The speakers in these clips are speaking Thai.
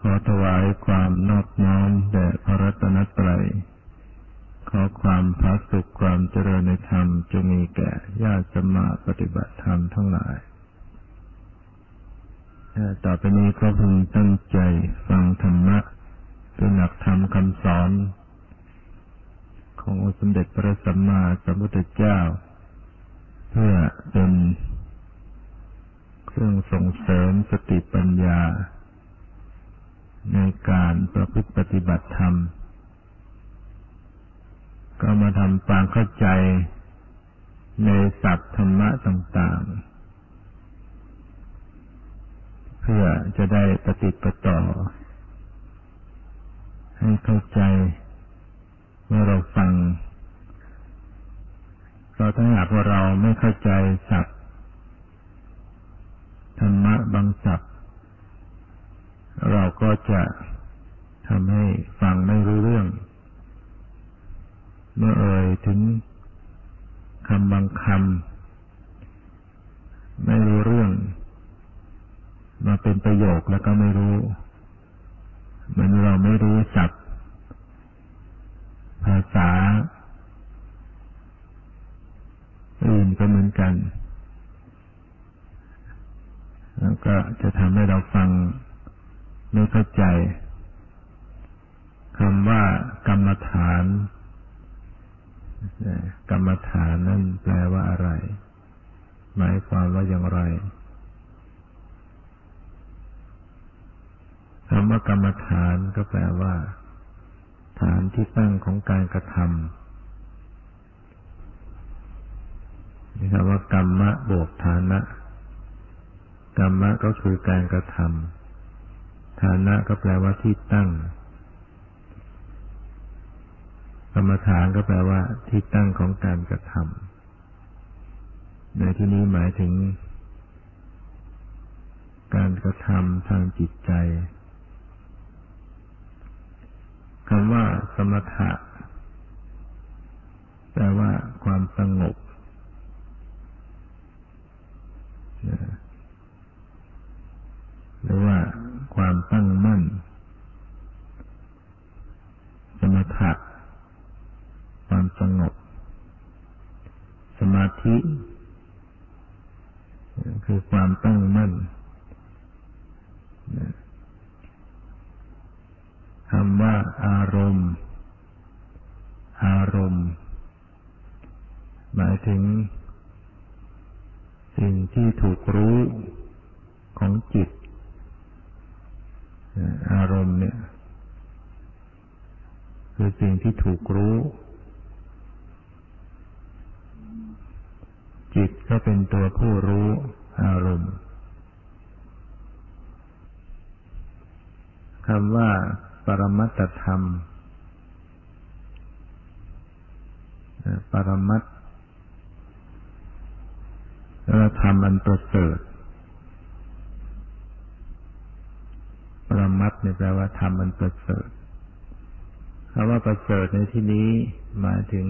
ขอถวายความนอบน้อมแด่พระรัตนตรัย ขอความพระสุขความเจริญในธรรมจงมีแก่ญาติสมมาปฏิบัติธรรมทั้งหลายต่อไปนี้ก็พึงตั้งใจฟังธรรมะเป็นหลักธรรมคำสอน ขององค์สมเด็จพระสัมมาสัมพุทธเจ้า เพื่อเป็นเครื่องส่งเสริมสติปัญญา ในการประพฤติปฏิบัติธรรม ก็มาทำความเข้าใจในศัพท์ธรรมะต่างๆ เพื่อจะได้ปฏิปต่อ ให้เข้าใจเมื่อเราฟัง เราถ้าหากว่าเราไม่เข้าใจศัพท์ธรรมะบางศัพท์ เราก็จะทำให้ฟังไม่รู้เรื่อง เมื่อเอ่ยถึงคำบางคำไม่รู้เรื่อง มาเป็นประโยคแล้วก็ไม่รู้ เหมือนเราไม่รู้ศัพท์ภาษาอื่นก็เหมือนกัน แล้วก็จะทำให้เราฟัง ไม่เข้าใจคำว่ากรรมฐาน กรรมฐานนั่นแปลว่าอะไร หมายความว่าอย่างไรคำว่ากรรมฐานก็แปลว่า ฐานที่ตั้งของการกระทำนี่คำว่ากรรมะบวกฐานะ กรรมะก็คือการกระทำ ฐานะก็แปลว่าที่ตั้ง กรรมฐานก็แปลว่า ที่ตั้งของการกระทำในที่นี้หมายถึง การกระทำทางจิตใจคำว่า สมถะ แปลว่า ความสงบหรือว่า ความตั้งมั่น สมถะความสงบ สมาธิ คือความตั้งมั่นคำว่าอารมณ์ อารมณ์ หมายถึง สิ่งที่ถูกรู้ของจิต อารมณ์เนี่ย คือสิ่งที่ถูกรู้ จิตก็เป็นตัวผู้รู้อารมณ์คำว่าปรมัตธรรม ปรมัตธรรมอันประเสริฐ รมัตเนี่ยแปลว่าธรรมมันประเสริฐคำว่าประเสริฐในที่นี้หมายถึง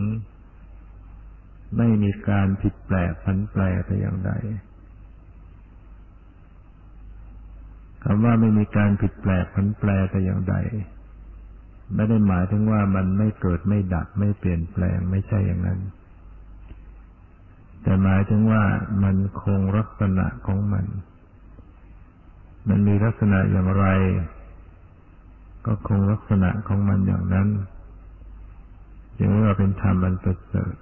ไม่มีการผิดแปลกผันแปรแต่อย่างใดคำว่าไม่มีการผิดแปลกผันแปรแต่อย่างใด ไม่ได้หมายถึงว่ามันไม่เกิดไม่ดับไม่เปลี่ยนแปลงไม่ใช่อย่างนั้น แต่หมายถึงว่ามันคงลักษณะของมัน มันมีลักษณะอย่างไร ก็คงลักษณะของมันอย่างนั้นจึงว่าเป็นธรรมอันประเสริฐ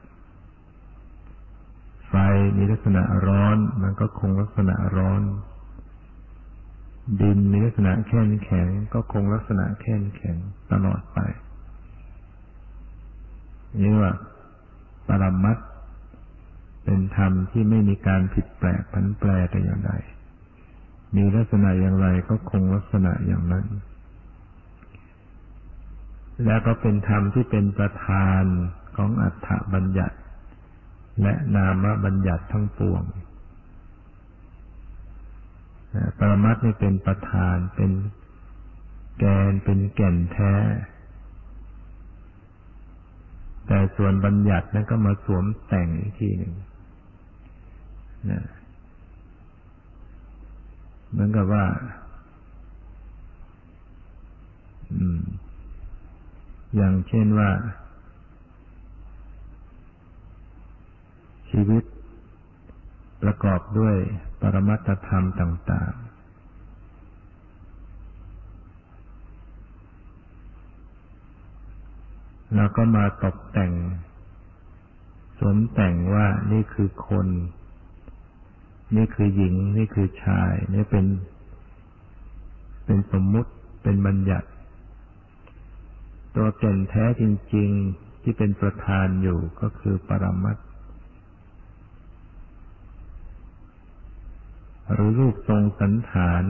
ไฟมีลักษณะร้อน มันก็คงลักษณะร้อน ดินมีลักษณะแข็งแข็ง ก็คงลักษณะแข็งแข็งตลอดไปนี่ว่าปรมัตเป็นธรรมที่ไม่มีการผิดแปลกผันแปรแต่อย่างใด มีลักษณะอย่างไรก็คงลักษณะอย่างนั้น และก็เป็นธรรมที่เป็นประธานของอัฏฐบัญญัติ และนามบัญญัติทั้งปวงปรมัตนี่เป็นประธานเป็นแกนเป็นแก่นแท้ แต่ส่วนบัญญัตินั้นก็มาสวมแต่งอีกทีหนึ่งนะ เหมือนกับว่า อย่างเช่นว่า ชีวิตประกอบด้วยปรมัตธรรมต่าง ๆ แล้วก็มาตกแต่ง สมแต่งว่านี่คือคน นี่คือหญิง นี่คือชาย นี่เป็น เป็นสมมุติ เป็นบัญญัติ ตัวแก่นแท้จริง ๆ ที่เป็นประธานอยู่ก็คือปรมัตหรือรูปทรงสันฐาน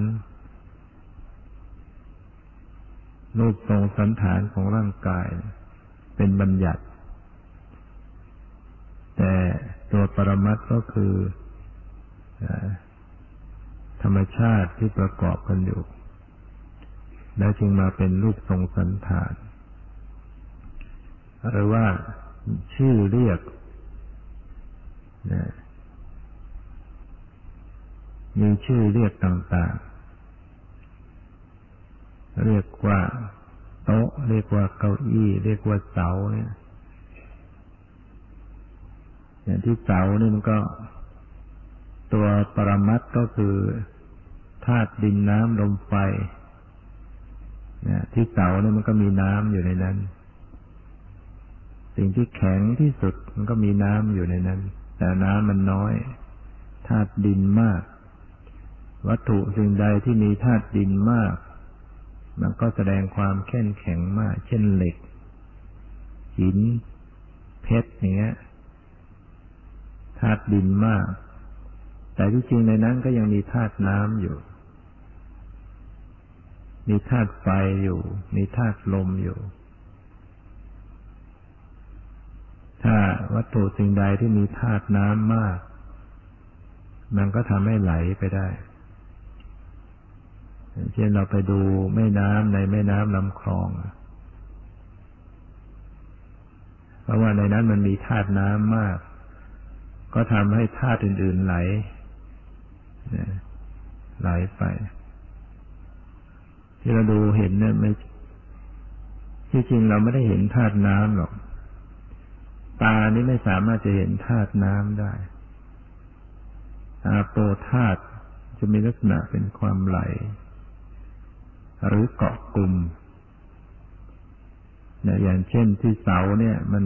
รูปทรงสันฐานของร่างกาย เป็นบัญญัติ แต่ตัวปรมัตก็คือ ธรรมชาติที่ประกอบกันอยู่ แล้วจึงมาเป็นรูปทรงสันฐาน หรือว่าชื่อเรียกมีชื่อเรียกต่างๆ เรียกว่าโต๊ะ เรียกว่าเก้าอี้ เรียกว่าเสาเนี่ยอย่างที่เสาเนี่ยมันก็ ตัวปรมัตก็คือธาตุดินน้ำลมไฟนี่ยที่เสาเนี่ยมันก็มีน้ำอยู่ในนั้น สิ่งที่แข็งที่สุดมันก็มีน้ำอยู่ในนั้น แต่น้ำมันน้อยธาตุดินมาก วัตถุสิ่งใดที่มีธาตุดินมาก มันก็แสดงความเข้มแข็งมาก เช่นเหล็ก หิน เพชรอย่างเงี้ยธาตุดินมาก แต่ที่จริงในนั้นก็ยังมีธาตุน้ำอยู่ มีธาตุไฟอยู่ มีธาตุลมอยู่ ถ้าวัตถุสิ่งใดที่มีธาตุน้ำมาก มันก็ทำให้ไหลไปได้เช่นเราไปดูแม่น้ำในแม่น้ำลำคลอง เพราะว่าในนั้นมันมีธาตุน้ำมาก ก็ทำให้ธาตุอื่น ๆไหล ไหลไป ที่เราดูเห็นเนี่ยไม่ที่จริงเราไม่ได้เห็นธาตุน้ำหรอก ตานี้ไม่สามารถจะเห็นธาตุน้ำได้อาโปธาตุจะมีลักษณะเป็นความไหล หรือเกาะกลุ่มนี่ยอย่างเช่นที่เสาเนี่ย มัน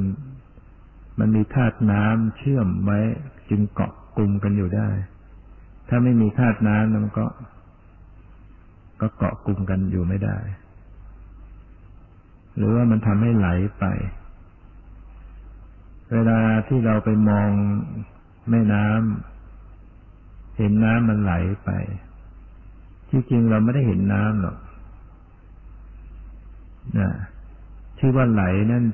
มันมีธาตุน้ำเชื่อมไว้ จึงเกาะกลุ่มกันอยู่ได้ ถ้าไม่มีธาตุน้ำมันก็ ก็เกาะกลุ่มกันอยู่ไม่ได้ หรือว่ามันทำให้ไหลไป เวลาที่เราไปมองแม่น้ำเห็นน้ำมันไหลไป ที่จริงเราไม่ได้เห็นน้ำหรอกนะที่ว่าไหลนั่น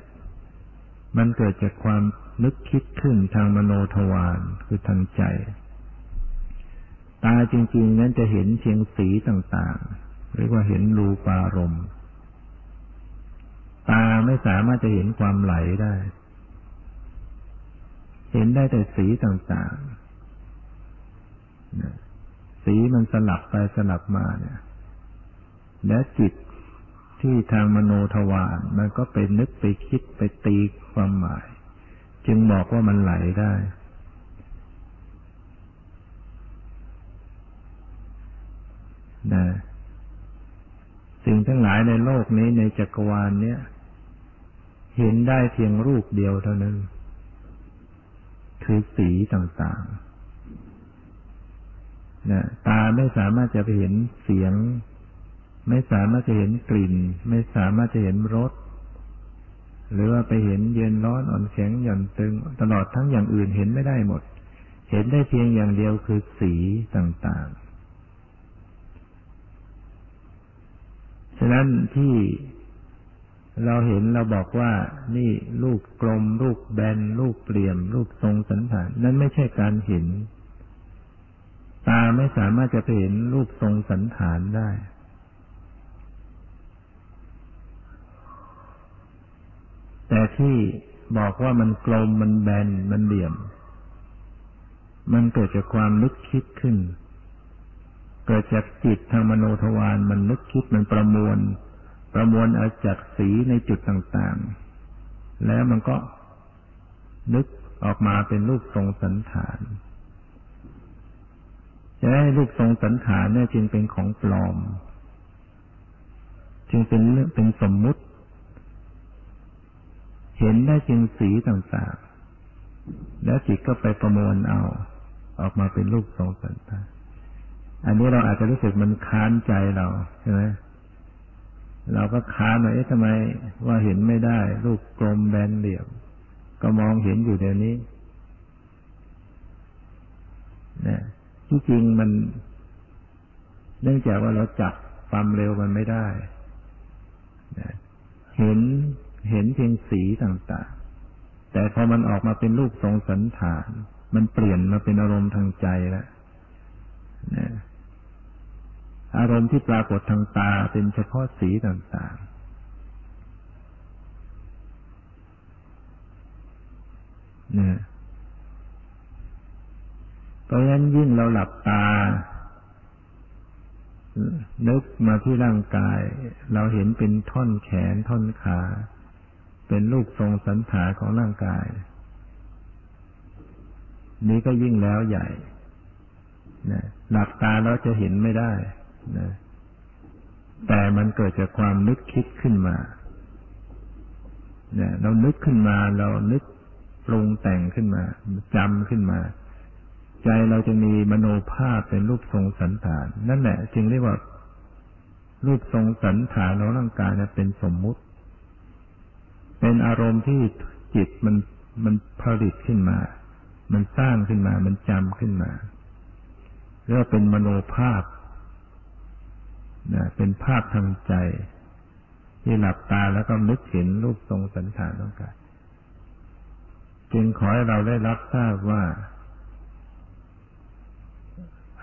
มันเกิดจากความนึกคิดขึ้นทางมโนทวารคือทางใจ ตาจริงๆนั้นจะเห็นเชียงสีต่างๆ เรียกว่าเห็นรูปารมณ์ตาไม่สามารถจะเห็นความไหลได้ เห็นได้แต่สีต่างๆ สีมันสลับไปสลับมาเนี่ย และจิตที่ทางมโนทวารมันก็ไปนึกไปคิดไปตีความหมาย จึงบอกว่ามันไหลได้ นะสิ่งทั้งหลายในโลกนี้ในจักรวาลเนี้ยเห็นได้เพียงรูปเดียวเท่านั้น คือสีต่างๆนะตาไม่สามารถจะไปเห็นเสียง ไม่สามารถจะเห็นกลิ่น ไม่สามารถจะเห็นรสหรือว่าไปเห็นเย็นร้อนอ่อนแข็งหย่อนตึง ตลอดทั้งอย่างอื่นเห็นไม่ได้หมด เห็นได้เพียงอย่างเดียวคือสีต่างๆ ฉะนั้นที่เราเห็นเราบอกว่านี่รูปกลมรูปแบนรูปเปลี่ยมรูปทรงสันฐาน นั้นไม่ใช่การเห็น ตาไม่สามารถจะเห็นรูปทรงสันฐานได้ แต่ที่บอกว่ามันกลมมันแบนมันเหลี่ยม มันเกิดจากความนึกคิดขึ้น เกิดจากจิตทางมโนทวารมันนึกคิดมันประมวล ประมวลเอาจากสีในจุดต่างๆ แล้วมันก็นึกออกมาเป็นรูปทรงสันฐานจะให้รูปทรงสันฐานเนี่ยจึงเป็นของปลอม จึงเป็นเรื่องเป็นสมมุติ เห็นได้จึงสีต่างๆ แล้วจิตก็ไปประมวลเอา ออกมาเป็นรูปทรงสันฐาน อันนี้เราอาจจะรู้สึกมันค้านใจเราใช่ไหมเราก็ค้านว่าเอ๊ะทำไมว่าเห็นไม่ได้ รูปกลมแบนเหลี่ยม ก็มองเห็นอยู่เดี๋ยวนี้นะที่จริงมัน เนื่องจากว่าเราจับความเร็วมันไม่ได้นะเห็นเห็นเพียงสีต่างๆ แต่พอมันออกมาเป็นรูปทรงสันฐาน มันเปลี่ยนมาเป็นอารมณ์ทางใจแล้วนะ อารมณ์ที่ปรากฏทางตาเป็นเฉพาะสีต่างๆนะเพราะฉะนั้นยิ่งเราหลับตา นึกมาที่ร่างกาย เราเห็นเป็นท่อนแขนท่อนขา เป็นรูปทรงสันฐานของร่างกาย นี้ก็ยิ่งแล้วใหญ่นะหลับตาแล้วจะเห็นไม่ได้ นะแต่มันเกิดจากความนึกคิดขึ้นมาเนี่ยเรานึกขึ้นมา เรานึกปรุงแต่งขึ้นมาจำขึ้นมา ใจเราจะมีมโนภาพเป็นรูปทรงสันฐาน นั่นแหละ จึงเรียกว่า รูปทรงสันฐานของร่างกายนะเป็นสมมุติ เป็นอารมณ์ที่จิตมันมันผลิตขึ้นมา มันสร้างขึ้นมา มันจำขึ้นมาเรียกว่าเป็นมโนภาพ นะเป็นภาพทางใจ ที่หลับตาแล้วก็นึกเห็นรูปทรงสันฐานต้องการจึงขอให้เราได้รับทราบว่า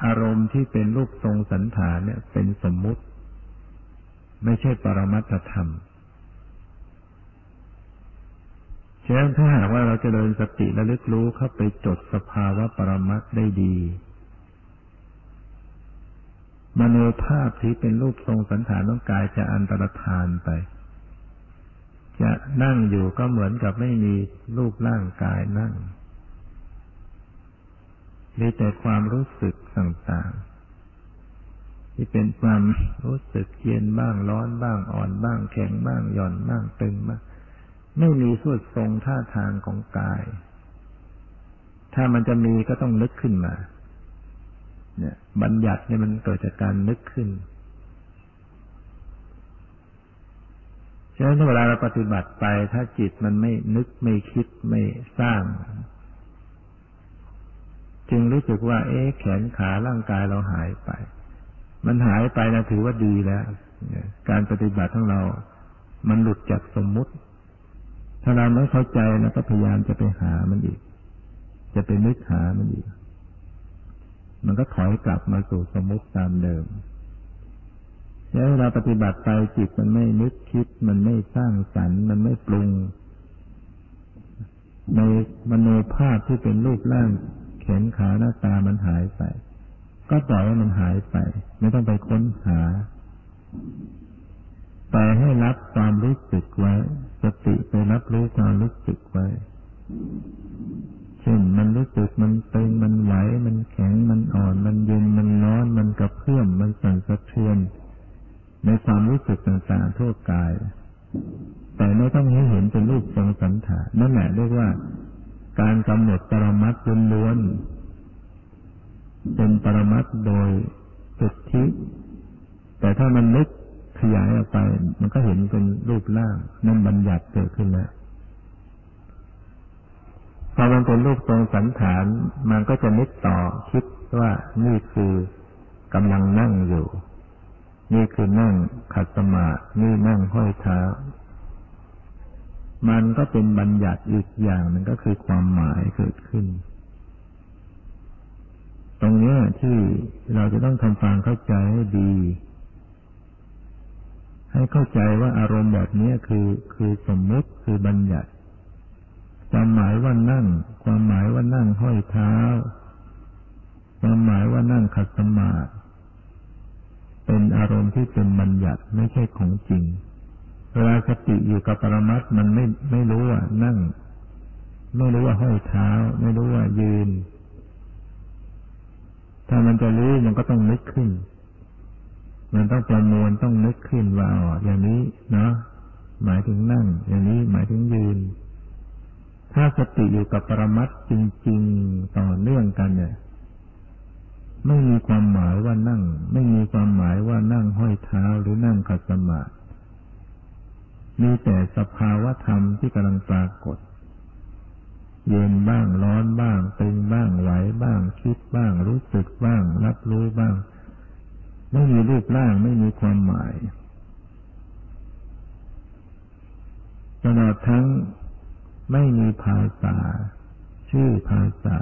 อารมณ์ที่เป็นรูปทรงสันฐานเนี่ย เป็นสมมุติ ไม่ใช่ปรมัตถธรรมฉะนั้นถ้าหากว่าเราจะเดินสติและลึกรู้เข้าไปจดสภาวะปรมัตได้ดี มโนภาพที่เป็นรูปทรงสันฐานของกายจะอันตรธานไป จะนั่งอยู่ก็เหมือนกับไม่มีรูปร่างกายนั่ง มีแต่ความรู้สึกต่างๆ ที่เป็นความรู้สึกเย็นบ้างร้อนบ้างอ่อนบ้างแข็งบ้างหย่อนบ้างตึงบ้างไม่มีสุดทรงท่าทางของกาย ถ้ามันจะมีก็ต้องนึกขึ้นมา เนี่ย บัญญัติเนี่ยมันเกิดจากการนึกขึ้นฉะนั้นเวลาเราปฏิบัติไป ถ้าจิตมันไม่นึกไม่คิดไม่สร้าง จึงรู้สึกว่า เอ๊ะแขนขาร่างกายเราหายไป มันหายไปนะถือว่าดีแล้วการปฏิบัติของเรา มันหลุดจากสมมุติ ถ้าเราไม่เข้าใจแล้วก็พยายามจะไปหามันอีก จะไปนึกหามันอีก มันก็ถอยกลับมาสู่สมมติตามเดิมแล้วเวลาปฏิบัติไปจิตมันไม่นึกคิด มันไม่สร้างสรรค์ มันไม่ปรุง ในมโนภาพที่เป็นรูปร่างแขนขาหน้าตามันหายไป ก็ปล่อยให้มันหายไป ไม่ต้องไปค้นหาแต่ให้รับความรู้สึกไว้ สติไปรับรู้ความรู้สึกไว้ เช่นมันรู้สึกมันตึงมันไหว มันแข็งมันอ่อน มันเย็นมันร้อน มันกระเพื่อมมันสั่นสะเทือน ในความรู้สึกต่างๆทั่วกาย แต่ไม่ต้องให้เห็นเป็นรูปทรงสันฐานนั่นแหละเรียกว่า การกำหนดปรมัตถ์ล้วนเป็นปรมัตถ์โดยสุทธิ แต่ถ้ามันนึกขยายออกไป มันก็เห็นเป็นรูปร่างนั่นบัญญัติเกิดขึ้นแล้ว พอมันเป็นรูปทรงสันฐาน มันก็จะนึกต่อคิดว่านี่คือกำลังนั่งอยู่ นี่คือนั่งขัดสมาธินี่นั่งห้อยเท้า มันก็เป็นบัญญัติอีกอย่างหนึ่งก็คือความหมายเกิดขึ้น ตรงนี้ที่เราจะต้องทำความเข้าใจให้ดี ให้เข้าใจว่าอารมณ์แบบนี้คือคือสมมติคือบัญญัติ ความหมายว่านั่ง ความหมายว่านั่งห้อยเท้า ความหมายว่านั่งขัดสมาธิเป็นอารมณ์ที่เป็นบัญญัติไม่ใช่ของจริง เวลาสติอยู่กับปรมัตมันไม่ไม่รู้ว่านั่ง ไม่รู้ว่าห้อยเท้า ไม่รู้ว่ายืน ถ้ามันจะรู้มันก็ต้องนึกขึ้น มันต้องประมวลต้องนึกขึ้นว่าอ๋ออย่างนี้เนาะหมายถึงนั่ง อย่างนี้หมายถึงยืน ถ้าสติอยู่กับปรมัตจริง ๆ ต่อเนื่องกันเนี่ย ไม่มีความหมายว่านั่ง ไม่มีความหมายว่านั่งห้อยเท้าหรือนั่งขัดสมาธิมีแต่สภาวะธรรมที่กำลังปรากฏ เย็นบ้างร้อนบ้าง ตึงบ้างไหวบ้าง คิดบ้าง รู้สึกบ้าง รับรู้บ้าง ไม่มีรูปร่างไม่มีความหมายตลอดทั้ง ไม่มีภาษา ชื่อภาษา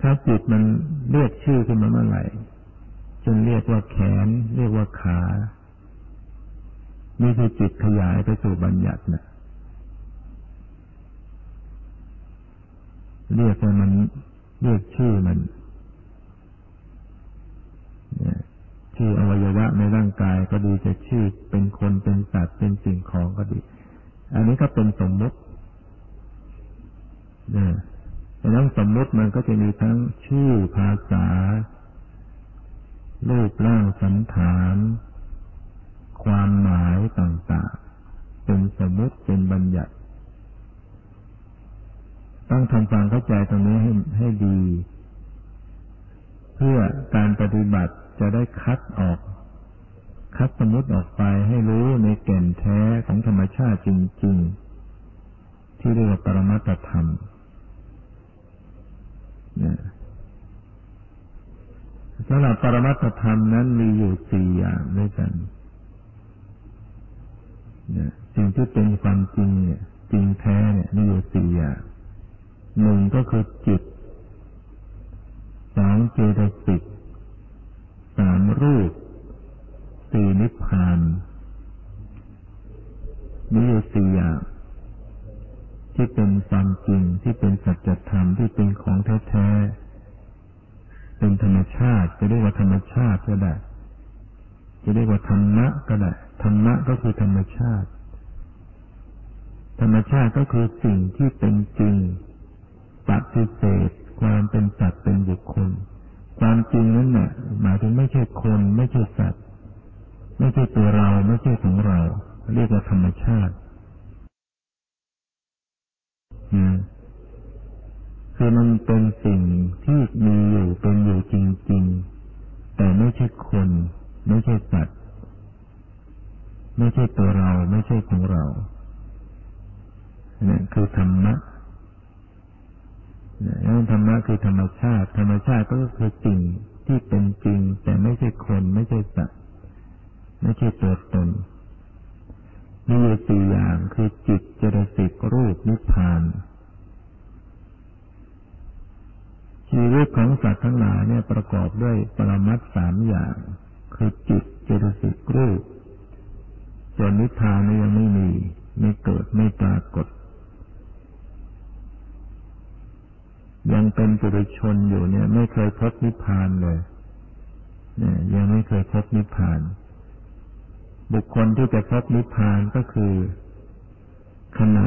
ถ้าจิตมันเรียกชื่อขึ้นมาเมื่อไหร่จนเรียกว่าแขน เรียกว่าขา นี่คือจิตขยายไปสู่บัญญัตินะเรียกว่ามันเรียกชื่อมันชื่ออวัยวะในร่างกายก็ดีจะชื่อเป็นคนเป็นสัตว์เป็นสิ่งของก็ดี อันนี้ก็เป็นสมมติเนี่ยดังนั้นสมมติมันก็จะมีทั้งชื่อภาษารูปร่างสันฐาน ความหมายต่างๆ เป็นสมมติเป็นบัญญัติ ต้องทำความเข้าใจตรงนี้ให้ให้ดี เพื่อการปฏิบัติจะได้คัดออก คัดสมมติออกไปให้รู้ในแก่นแท้ของธรรมชาติจริง ๆ ที่เรียกว่าปรมัตธรรมสำหรับปรมัตธรรมนั้นมีอยู่สี่อย่างด้วยกันสิ่งที่เป็นความจริงเนี่ยจริงแท้เนี่ยมีอยู่สี่อย่างหนึ่งก็คือจิตสองเจตสิกสามรูป สี่นิพพานมีอยู่สี่อย่างที่เป็นความจริงที่เป็นสัจธรรมที่เป็นของแท้ๆเป็นธรรมชาติจะเรียกว่าธรรมชาติก็ได้จะเรียกว่าธรรมะก็ได้ธรรมะก็คือธรรมชาติ ธรรมชาติก็คือสิ่งที่เป็นจริงปฏิเสธความเป็นสัตว์เป็นบุคคล ความจริงนั้นน่ะหมายถึงไม่ใช่คนไม่ใช่สัตว์ ไม่ใช่ตัวเราไม่ใช่ของเรา เรียกว่าธรรมชาติคือมันเป็นสิ่งที่มีอยู่เป็นอยู่จริง ๆ แต่ไม่ใช่คน ไม่ใช่สัตว์ ไม่ใช่ตัวเรา ไม่ใช่ของเราเนี่ยคือธรรมะนั่นธรรมะคือธรรมชาติ ธรรมชาติก็คือสิ่งที่เป็นจริง แต่ไม่ใช่คน ไม่ใช่สัตว์ ไม่ใช่ตัวตนมีอยู่สี่อย่างคือจิตเจตสิกรูปนิพพาน ชีวิตของสัตว์ทั้งหลายเนี่ยประกอบด้วยปรมัตสามอย่าง คือจิตเจตสิกรูปส่วนนิพพานนี่ยังไม่มี ไม่เกิดไม่ปรากฏ ยังเป็นปุถุชนอยู่เนี่ย ไม่เคยพบนิพพานเลยเนี่ยยังไม่เคยพบนิพพาน บุคคลที่จะพบนิพพานก็คือขณะ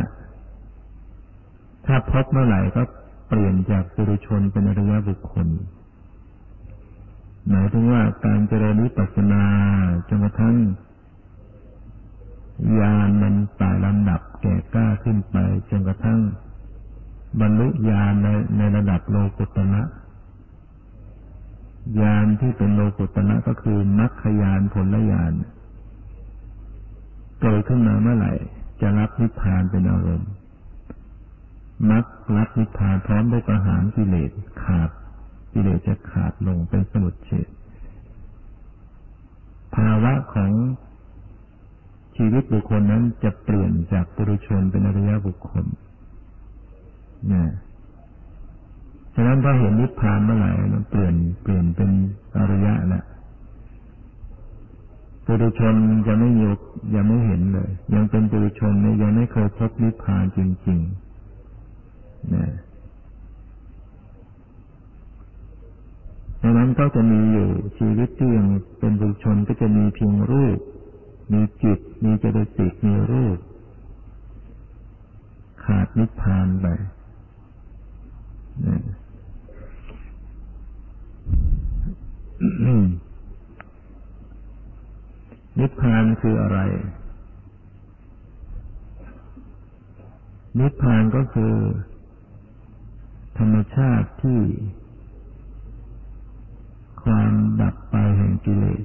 ถ้าพบเมื่อไหร่ก็เปลี่ยนจากปุถุชนเป็นอริยบุคคล หมายถึงว่าการเจริญวิปัสสนาจนกระทั่งญาณมันไต่ลำดับแก่กล้าขึ้นไปจนกระทั่ง บรรลุญาณในในระดับโลกุตนะญาณที่เป็นโลกุตนะก็คือมรรคญาณผลญาณ เกิดขึ้นมาเมื่อไหร่ จะรับนิพพานเป็นอารมณ์มรรครับนิพพานพร้อมด้วยประหารกิเลสขาดกิเลสจะขาดลงเป็นสมุทเฉดภาวะของชีวิตบุคคลนั้นจะเปลี่ยนจากปุถุชนเป็นอริยบุคคลนะฉะนั้นถ้าเห็นนิพพานเมื่อไหร่มันเปลี่ยนเปลี่ยนเป็นอริยะแล้ว ปุถุชนจะไม่ยกยังไม่เห็นเลย ยังเป็นปุถุชนเนี่ยยังไม่เคยพบนิพพานจริงๆนะดังนั้นก็จะมีอยู่ชีวิตที่ยังเป็นบุคชนก็จะมีเพียงรูป มีจิต มีเจตสิกมีรูป ขาดนิพพานไปนิ นิพพานคืออะไร นิพพานก็คือ ธรรมชาติที่ ความดับไปแห่งกิเลส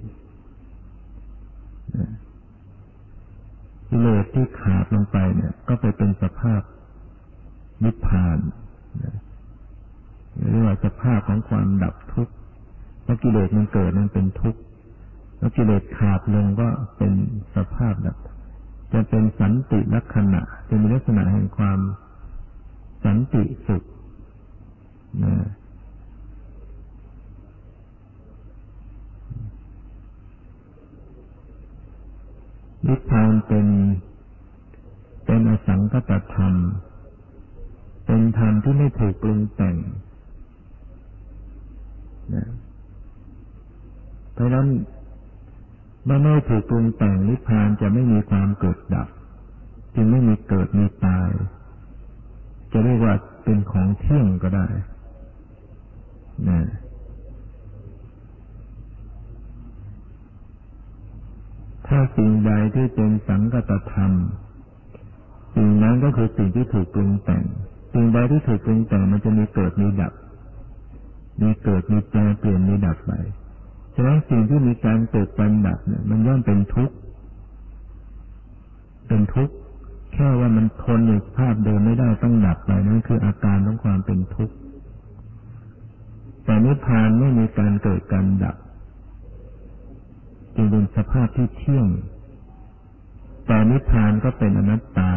กิเลสที่ขาดลงไปเนี่ย ก็ไปเป็นสภาพนิพพานเรียกว่าสภาพของความดับทุกข์แล้วกิเลสมันเกิดมันเป็นทุกข์ แล้วกิเลสขาดลงก็เป็นสภาพแบบจะเป็นสันติลักษณะ จะมีลักษณะแห่งความสันติสุขนะนิพพานเป็นเป็นอสังคตธรรม เป็นธรรมที่ไม่ถูกปรุงแต่งนะเพราะนั้น เมื่อไม่ถูกปรุงแต่งนิพพานจะไม่มีความเกิดดับ จึงไม่มีเกิดมีตาย จะเรียกว่าเป็นของเที่ยงก็ได้นะถ้าสิ่งใดที่เป็นสังกัตธรรม สิ่งนั้นก็คือสิ่งที่ถูกปรุงแต่ง สิ่งใดที่ถูกปรุงแต่งมันจะมีเกิดมีดับ มีเกิดมีแปลเปลี่ยนมีดับไป ฉะนั้นสิ่งที่มีการเกิดการดับเนี่ย มันย่อมเป็นทุกข์ เป็นทุกข์ แค่ว่ามันทนในภาพเดิมไม่ได้ต้องดับไปนั่นคืออาการของความเป็นทุกข์ แต่นิพพานไม่มีการเกิดการดับจึงเป็นสภาพที่เที่ยง แต่นิพพานก็เป็นอนัตตา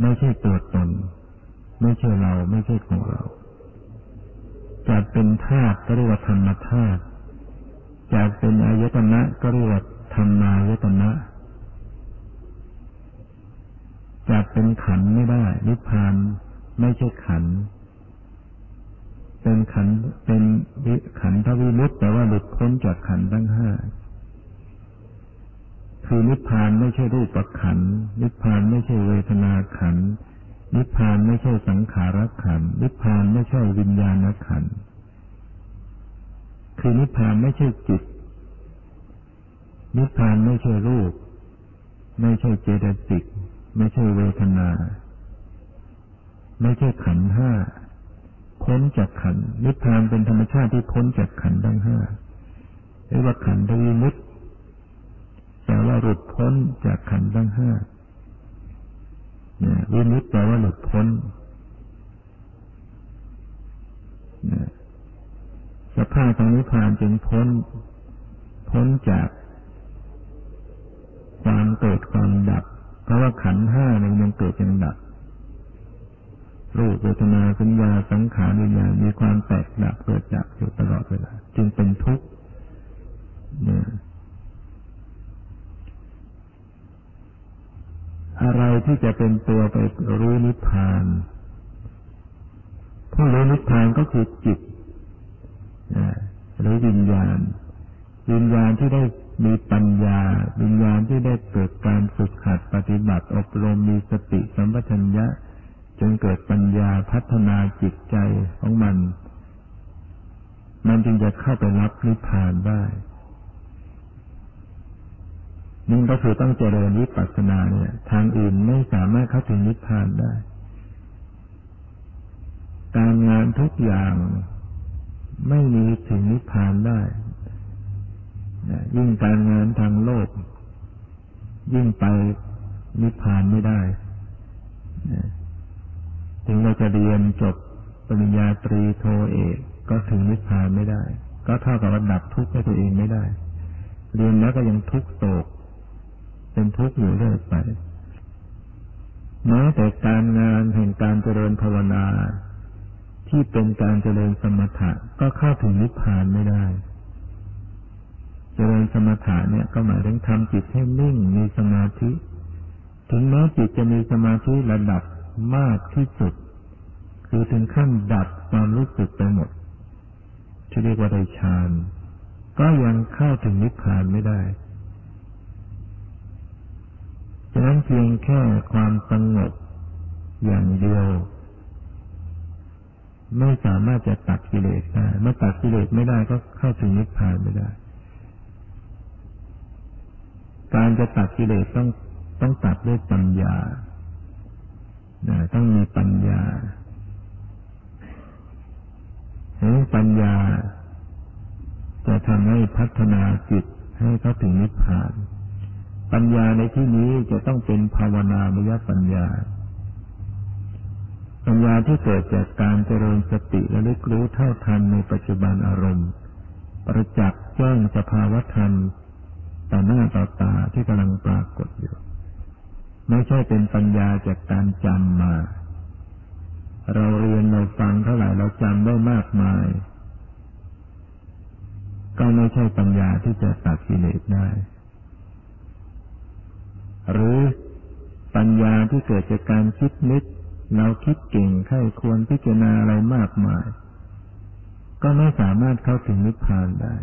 ไม่ใช่ตัวตน ไม่ใช่เรา ไม่ใช่ของเราจะเป็นธาตุก็เรียกว่าธรรมธาตุ จากเป็นอายตนะก็เรียกว่าธรรมายตนะจากเป็นขันไม่ได้นิพพานไม่ใช่ขัน เป็นขันเป็นวิขันทวิมุตแต่ว่าหลุดพ้นจากขันทั้งห้าคือนิพพานไม่ใช่รูปขันนิพพานไม่ใช่เวทนาขันนิพพานไม่ใช่สังขารขันนิพพานไม่ใช่วิญญาณขัน คือนิพพานไม่ใช่จิต นิพพานไม่ใช่รูป ไม่ใช่เจตสิก ไม่ใช่เวทนา ไม่ใช่ขันห้าพ้นจากขัน นิพพานเป็นธรรมชาติที่พ้นจากขันทั้งห้าเรียกว่าขันทวิมุตแต่ว่าหลุดพ้นจากขันทั้งห้าเนี่ยวิมุตแปลว่าหลุดพ้นเนี่ย สภาพของนิพพานจึงพ้น พ้นจากความเกิดความดับ เพราะว่าขันห้ามันยังเกิดยังดับ รูปเวทนาสัญญาสังขารวิญญาณมีความแตกดับเกิดจากอยู่ตลอดเวลาจึงเป็นทุกข์เนี่ยอะไรที่จะเป็นตัวไปรู้นิพพานผู้รู้นิพพานก็คือจิต หรือวิญญาณ วิญญาณที่ได้มีปัญญา วิญญาณที่ได้เกิดการฝึกหัดปฏิบัติอบรมมีสติสัมปชัญญะจนเกิดปัญญาพัฒนาจิตใจของมัน มันจึงจะเข้าไปรับนิพพานได้นี่ก็คือต้องเจริญวิปัสสนาเนี่ย ทางอื่นไม่สามารถเข้าถึงนิพพานได้ การงานทุกอย่าง ไม่มีถึงนิพพานได้ยิ่งการงานทางโลก ยิ่งไปนิพพานไม่ได้ถึงเราจะเรียนจบปริญญาตรีโทเอกก็ถึงนิพพานไม่ได้ ก็เท่ากับว่าดับทุกข์ให้ตัวเองไม่ได้ เรียนแล้วก็ยังทุกข์โศก เป็นทุกข์อยู่เรื่อยไปแม้แต่การงานแห่งการเจริญภาวนา ที่เป็นการเจริญสมถะก็เข้าถึงนิพพานไม่ได้ เจริญสมถะเนี่ยก็หมายถึงทำจิตให้นิ่งมีสมาธิ ถึงแม้จิตจะมีสมาธิระดับมากที่สุด คือถึงขั้นดับความรู้สึกไปหมด ที่เรียกว่าได้ฌาน ก็ยังเข้าถึงนิพพานไม่ได้ฉะนั้นเพียงแค่ความสงบอย่างเดียว ไม่สามารถจะตัดกิเลสได้เมื่อตัดกิเลสไม่ได้ก็เข้าถึงนิพพานไม่ได้ การจะตัดกิเลสต้องต้องตัดด้วยปัญญาต้องมีปัญญาเห็นปัญญา จะทำให้พัฒนาจิตให้เข้าถึงนิพพาน ปัญญาในที่นี้จะต้องเป็นภาวนามยปัญญา ปัญญาที่เกิดจากการเจริญสติและลึกรู้เท่าทันในปัจจุบันอารมณ์ ประจักษ์แจ้งสภาวธรรมต่อหน้าต่อตาที่กำลังปรากฏอยู่ ไม่ใช่เป็นปัญญาจากการจำมา เราเรียนเราฟังเท่าไหร่เราจำได้มากมาย ก็ไม่ใช่ปัญญาที่จะตัดกิเลสได้ หรือปัญญาที่เกิดจากการคิดนึก เราคิดเก่งใครควรพิจารณาอะไรมากมาย ก็ไม่สามารถเข้าถึงนิพพานได้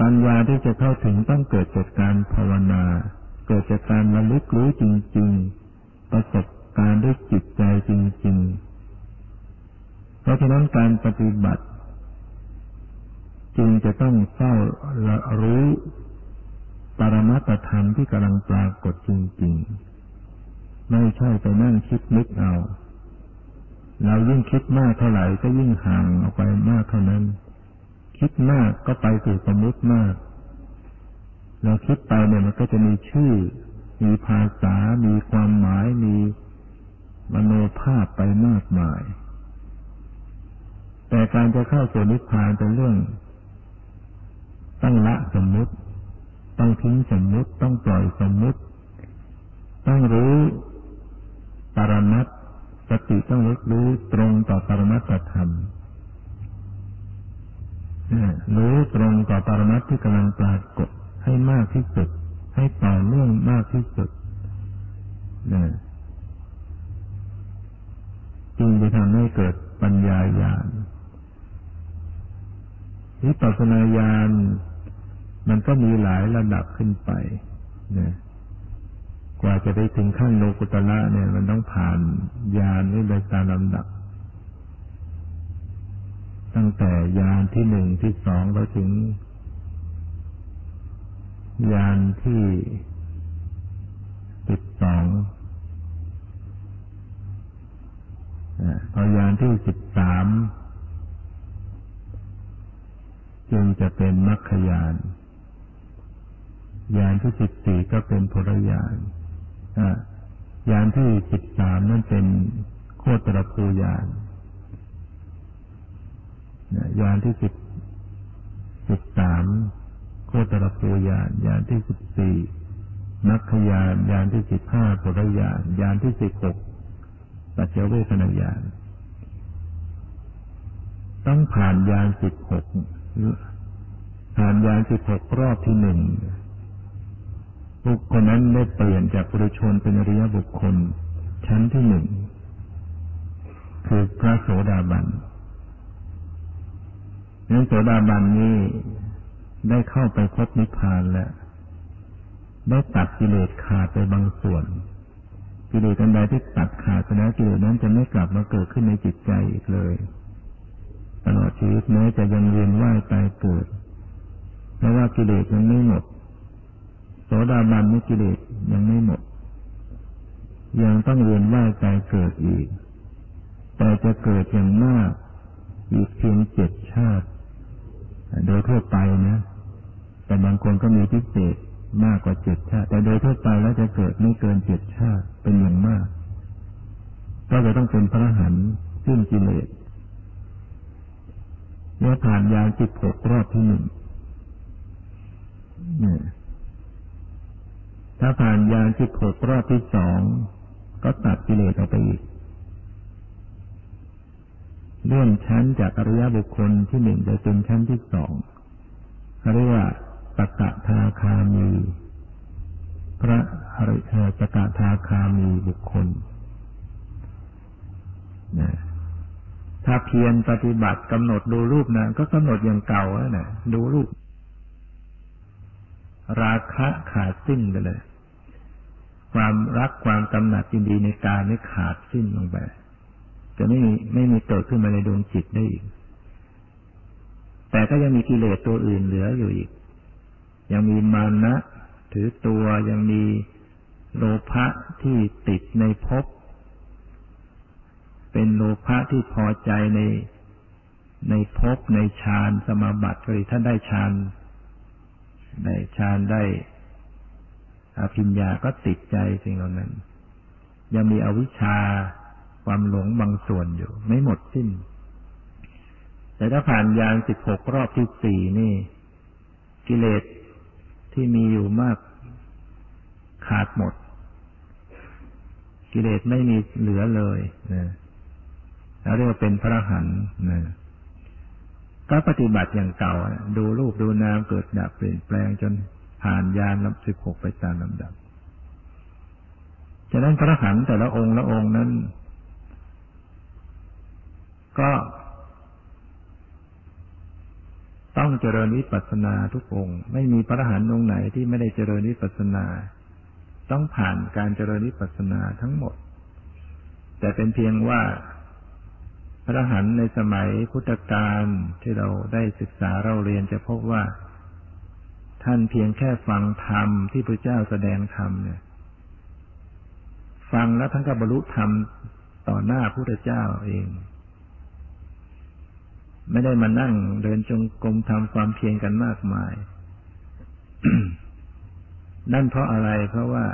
ปัญญาที่จะเข้าถึงต้องเกิดจากการภาวนา เกิดจากการระลึกรู้จริง ๆ ประสบการณ์ด้วยจิตใจจริง ๆ เพราะฉะนั้นการปฏิบัติ จึงจะต้องเฝ้ารู้ปรมัตธรรมที่กำลังปรากฏจริง ๆ ไม่ใช่ไปนั่งคิดนึกเอาเรายิ่งคิดมากเท่าไหร่ก็ยิ่งห่างออกไปมากเท่านั้น คิดมากก็ไปสู่สมมติมาก เราคิดไปเนี่ยมันก็จะมีชื่อ มีภาษา มีความหมาย มีมโนภาพไปมากมาย แต่การจะเข้าสู่นิพพานเป็นเรื่อง ต้องละสมมติ ต้องทิ้งสมมติ ต้องปล่อยสมมติ ต้องรู้ ปรมัตสติต้องรู้รู้ตรงต่อปรมัตธรรมรู้ตรงต่อปรมัตที่กำลังปรากฏให้มากที่สุด ให้ต่อเนื่องมากที่สุดจึงจะทำให้เกิดปัญญาญาณวิปัสสนาญาณมันก็มีหลายระดับขึ้นไปนะ กว่าจะไปถึงขั้นโลกุตละเนี่ย มันต้องผ่านญาณนี่โดยตามลำดับ ตั้งแต่ญาณที่หนึ่งที่สองไปถึงยานที่สิบสองพอยานที่สิบสามจึงจะเป็นมรรคยานยานที่สิบสี่ก็เป็นพลยาน ยานที่สิบสามนั่นเป็นโคตรภูยานยานที่สิบสิบสามโคตรภูยานยานที่สิบสี่นักขยานยานที่สิบห้าปุรยานยานที่สิบหกปัจเจเวคณญาณต้องผ่านยานสิบหกผ่านยานสิบหกรอบที่หนึ่ง บุคคลนั้นได้เปลี่ยนจากปุถุชนเป็นอริยบุคคล ชั้นที่หนึ่งคือพระโสดาบันนั้นโสดาบันนี้ได้เข้าไปพบนิพพานแล้วได้ตัดกิเลสขาดไปบางส่วน กิเลสอันใดที่ตัดขาดไปแล้วกิเลสนั้นจะไม่กลับมาเกิดขึ้นในจิตใจอีกเลย ตลอดชีวิตแม้จะยังเวียนว่ายตายเกิดเพราะว่ากิเลสยังไม่หมด สดาบันไม่กิเลสยังไม่หมด ยังต้องเวียนว่ายตายเกิดอีก แต่จะเกิดอย่างมากอีกเพียงเจ็ดชาติ โดยทั่วไปนะ แต่บางคนก็มีพิเศษมากกว่าเจ็ดชาติ แต่โดยทั่วไปแล้วจะเกิดไม่เกินเจ็ดชาติเป็นอย่างมาก ก็จะต้องเป็นพระหันซึ่งกิเลสเมื่อผ่านยานสิบหกรอบที่หนึ่งนี่ ถ้าผ่านยานสิบหกรอบที่สองก็ตัดกิเลสออกไปอีกเลื่อนชั้นจากอริยบุคคลที่หนึ่งไปเป็นชั้นที่สองเรียกว่าสกะทาคามี พระอริยสกะทาคามีบุคคลนะถ้าเพียรปฏิบัติกำหนดดูรูปนะก็กำหนดอย่างเก่าแล้วนะดูรูป ราคะขาดสิ้นไปเลย ความรักความกำหนัดยินดีในการไม่ขาดสิ้นลงไปจะไม่มีไม่มีเกิดขึ้นมาในดวงจิตได้อีก แต่ก็ยังมีกิเลสตัวอื่นเหลืออยู่อีก ยังมีมานะถือตัวยังมีโลภะที่ติดในภพเป็นโลภะที่พอใจในในภพในฌานสมาบัติเลยท่านได้ฌานได้ฌานได้ อภิญญาก็ติดใจสิ่งเหล่านั้น ยังมีอวิชชาความหลงบางส่วนอยู่ ไม่หมดสิ้น แต่ถ้าผ่านยานสิบหกรอบที่สี่นี่ กิเลสที่มีอยู่มากขาดหมด กิเลสไม่มีเหลือเลยนะแล้วเรียกว่าเป็นพระหันนะก็ปฏิบัติอย่างเก่า ดูรูปดูนามเกิดดับเปลี่ยนแปลงจน ผ่านยานลำสิบหกไปตามลำดับ ฉะนั้นพระหันแต่ละองค์ละองค์นั้น ก็ต้องเจริญวิปัสสนาทุกองค์ ไม่มีพระหันองค์ไหนที่ไม่ได้เจริญวิปัสสนา ต้องผ่านการเจริญวิปัสสนาทั้งหมด แต่เป็นเพียงว่าพระหันในสมัยพุทธกาลที่เราได้ศึกษาเราเรียนจะพบว่า ท่านเพียงแค่ฟังธรรมที่พระเจ้าแสดงธรรมเนี่ย ฟังแล้วท่านก็บรรลุธรรมต่อหน้าพระเจ้าเอง ไม่ได้มานั่งเดินจงกรมทำความเพียรกันมากมาย นั่นเพราะอะไรเพราะว่า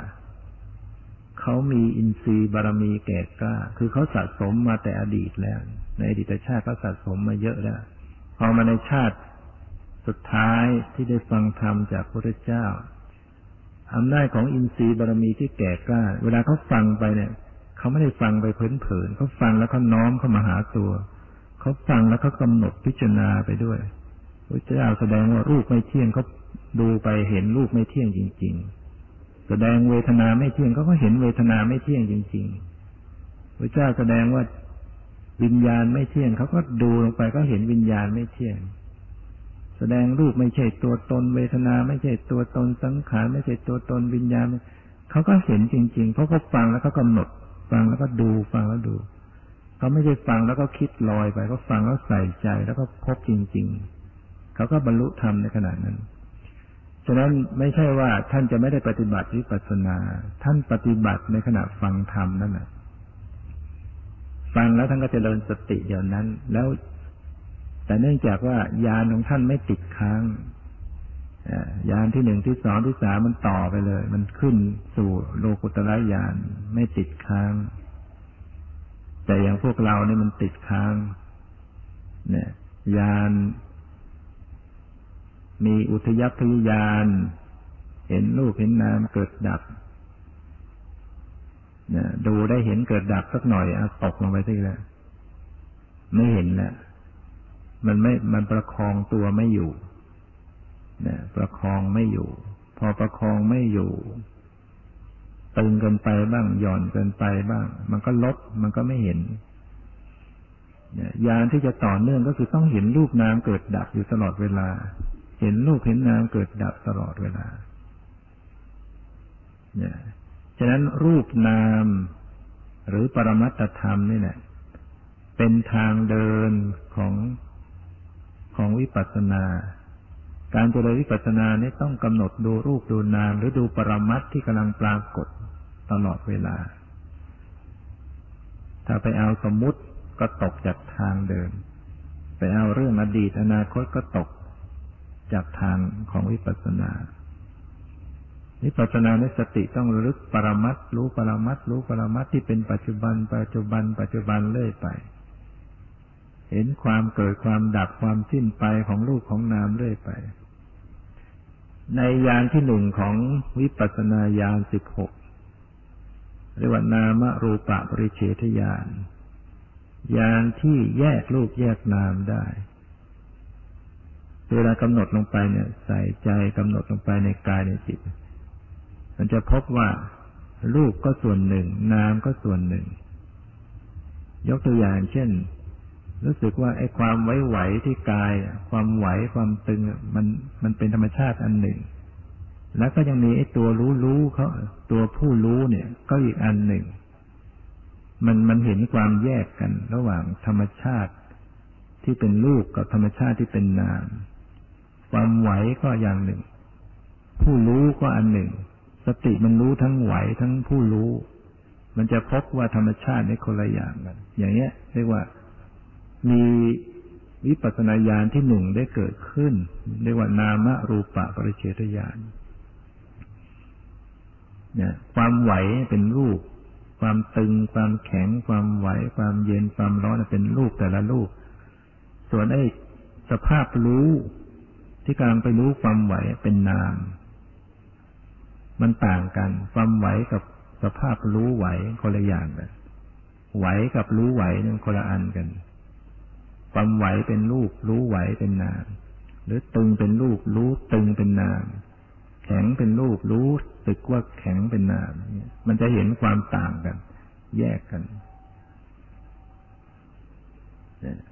เขามีอินทรีย์บารมีแก่กล้า คือเขาสะสมมาแต่อดีตแล้ว ในอดีตชาติเขาสะสมมาเยอะแล้ว พอมาในชาติ สุดท้ายที่ได้ฟังธรรมจากพระเจ้าอำนาจของอินทรีย์บารมีที่แก่กล้า เวลาเขาฟังไปเนี่ยเขาไม่ได้ฟังไปเพลินๆเขาฟังแล้วเขาน้อมเข้ามาหาตัวเขาฟังแล้วเขากำหนดพิจารณาไปด้วยพระเจ้าแสดงว่ารูปไม่เที่ยงเขาดูไปเห็นรูปไม่เที่ยงจริง ๆ แสดงเวทนาไม่เที่ยงเขาก็เห็นเวทนาไม่เที่ยงจริง ๆ พระเจ้าแสดงว่าวิญญาณไม่เที่ยงเขาก็ดูลงไปก็เห็นวิญญาณไม่เที่ยง แสดงรูปไม่ใช่ตัวตน เวทนาไม่ใช่ตัวตนสังขารไม่ใช่ตัวตนวิญญาณเขาก็เห็นจริง ๆ เพราะเขาฟังแล้วเขากำหนด ฟังแล้วก็ดูฟังแล้วดู เขาไม่ใช่ฟังแล้วก็คิดลอยไปเขาฟังแล้วใส่ใจแล้วก็พบจริง ๆ เขาก็บรรลุธรรมในขณะนั้นฉะนั้นไม่ใช่ว่าท่านจะไม่ได้ปฏิบัติวิปัสสนา ท่านปฏิบัติในขณะฟังธรรมนั่นแหละฟังแล้วท่านก็จเจริญสติอย่างนั้น แล้ว แต่เนื่องจากว่ายานของท่านไม่ติดค้างยานที่หนึ่งที่สองที่สามมันต่อไปเลย มันขึ้นสู่โลกุตระยานไม่ติดค้าง แต่อย่างพวกเราเนี่ยมันติดค้าง เนี่ยยานมีอุทยพยญาณเห็นรูปเห็นนามเกิดดับนะดูได้เห็นเกิดดับสักหน่อยเอาตกลงไปที่แล้วไม่เห็นแล้ว มันไม่มันประคองตัวไม่อยู่นะประคองไม่อยู่ พอประคองไม่อยู่ ตึงเกินไปบ้าง หย่อนเกินไปบ้าง มันก็ลดมันก็ไม่เห็นยานที่จะต่อเนื่องก็คือต้องเห็นรูปนามเกิดดับอยู่ตลอดเวลา เห็นรูปเห็นนามเกิดดับตลอดเวลาเนี่ยฉะนั้นรูปนาม หรือปรมัตธรรมนี่แหละเป็นทางเดินของ ของวิปัสสนา การเจริญวิปัสสนานี่ต้องกำหนดดูรูปดูนาม หรือดูปรมัตที่กำลังปรากฏตลอดเวลา ถ้าไปเอาสมมุติก็ตกจากทางเดิน ไปเอาเรื่องอดีตอนาคตก็ตกจากทางของวิปัสสนาวิปัสสนาในสติต้องระลึกปรมัตรู้ปรมัตรู้ปรมัตที่เป็นปัจจุบัน ปัจจุบัน ปัจจุบันเรื่อยไป เห็นความเกิดความดับความสิ้นไปของรูปของนามเรื่อยไป ในยานที่หนึ่งของวิปัสสนาญาณสิบหกเรียกว่านามรูปะปริเฉทญาณญาณที่แยกรูปแยกนามได้ เวลากำหนดลงไปเนี่ย ใส่ใจกำหนดลงไปในกายในจิต มันจะพบว่ารูปก็ส่วนหนึ่ง นามก็ส่วนหนึ่ง ยกตัวอย่างเช่น รู้สึกว่าไอ้ความไหวไหวที่กาย ความไหวความตึงมันมันเป็นธรรมชาติอันหนึ่ง แล้วก็ยังมีไอ้ตัวรู้รู้เขาตัวผู้รู้เนี่ย ก็อีกอันหนึ่ง มันมันเห็นความแยกกัน ระหว่างธรรมชาติที่เป็นรูปกับธรรมชาติที่เป็นนาม ความไหวก็อย่างหนึ่ง ผู้รู้ก็อันหนึ่ง สติมันรู้ทั้งไหวทั้งผู้รู้ มันจะพบว่าธรรมชาติในคนละอย่างกัน อย่างเนี้ย เรียกว่า มีวิปัสสนาญาณที่หนึ่งได้เกิดขึ้นเรียกว่านามรูปะปริเฉทญาณเนี่ยความไหวเป็นรูป ความตึง ความแข็ง ความไหว ความเย็น ความร้อนเป็นรูปแต่ละรูป ส่วนไอ้สภาพรู้ที่กำลังไปรู้ความไหวเป็นนาม มันต่างกัน ความไหวกับสภาพรู้ไหวคนละอย่างกันไหวกับรู้ไหวนี่คนละอันกัน ความไหวเป็นรูป รู้ไหวเป็นนาม หรือตึงเป็นรูป รู้ตึงเป็นนาม แข็งเป็นรูป รู้ตึกว่าแข็งเป็นนามมันจะเห็นความต่างกัน แยกกัน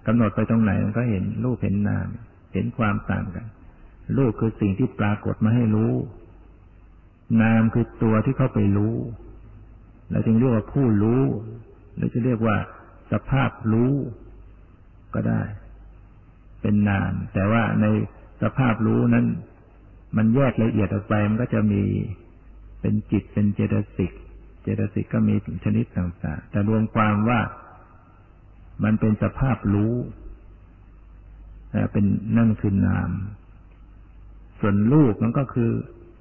กำหนดไปตรงไหนมันก็เห็นรูปเห็นนาม เห็นความต่างกัน รูปคือสิ่งที่ปรากฏมาให้รู้ นามคือตัวที่เข้าไปรู้เราจึงเรียกว่าผู้รู้หรือจะเรียกว่าสภาพรู้ ก็ได้ เป็นนาม แต่ว่าในสภาพรู้นั้น มันแยกละเอียดออกไปมันก็จะมีเป็นจิตเป็นเจตสิก เจตสิกก็มีชนิดต่างๆ แต่รวมความว่ามันเป็นสภาพรู้เป็นนั่งคือนาม ส่วนรูปมันก็คือ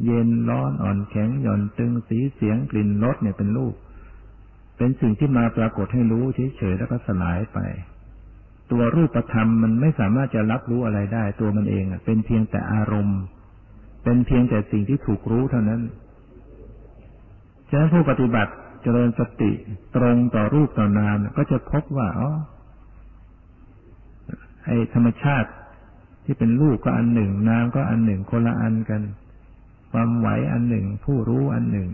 เย็นร้อนอ่อนแข็ง หย่อนตึงสีเสียงกลิ่นรสเนี่ยเป็นรูป เป็นสิ่งที่มาปรากฏให้รู้เฉยๆแล้วก็สลายไป ตัวรูปธรรมมันไม่สามารถจะรับรู้อะไรได้ ตัวมันเองอะ เป็นเพียงแต่อารมณ์ เป็นเพียงแต่สิ่งที่ถูกรู้เท่านั้นฉะนั้นผู้ปฏิบัติเจริญสติตรงต่อรูปต่อนามก็จะพบว่าอ๋อไอธรรมชาติที่เป็นรูปก็อันหนึ่งนามก็อันหนึ่งคนละอันกัน ความไหวอันหนึ่ง ผู้รู้อันหนึ่ง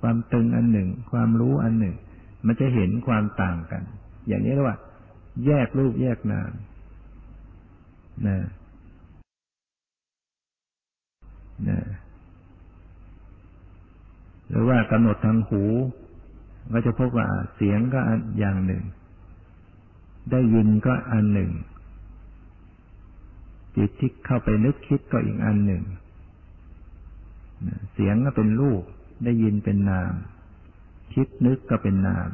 ความตึงอันหนึ่ง ความรู้อันหนึ่ง มันจะเห็นความต่างกัน อย่างนี้เรียกว่า แยกรูปแยกนามนะนะหรือว่ากำหนดทางหูก็จะพบว่าเสียงก็อันอย่างหนึ่ง ได้ยินก็อันหนึ่ง จิตที่เข้าไปนึกคิดก็อีกอันหนึ่ง เสียงก็เป็นรูป ได้ยินเป็นนาม คิดนึกก็เป็นนาม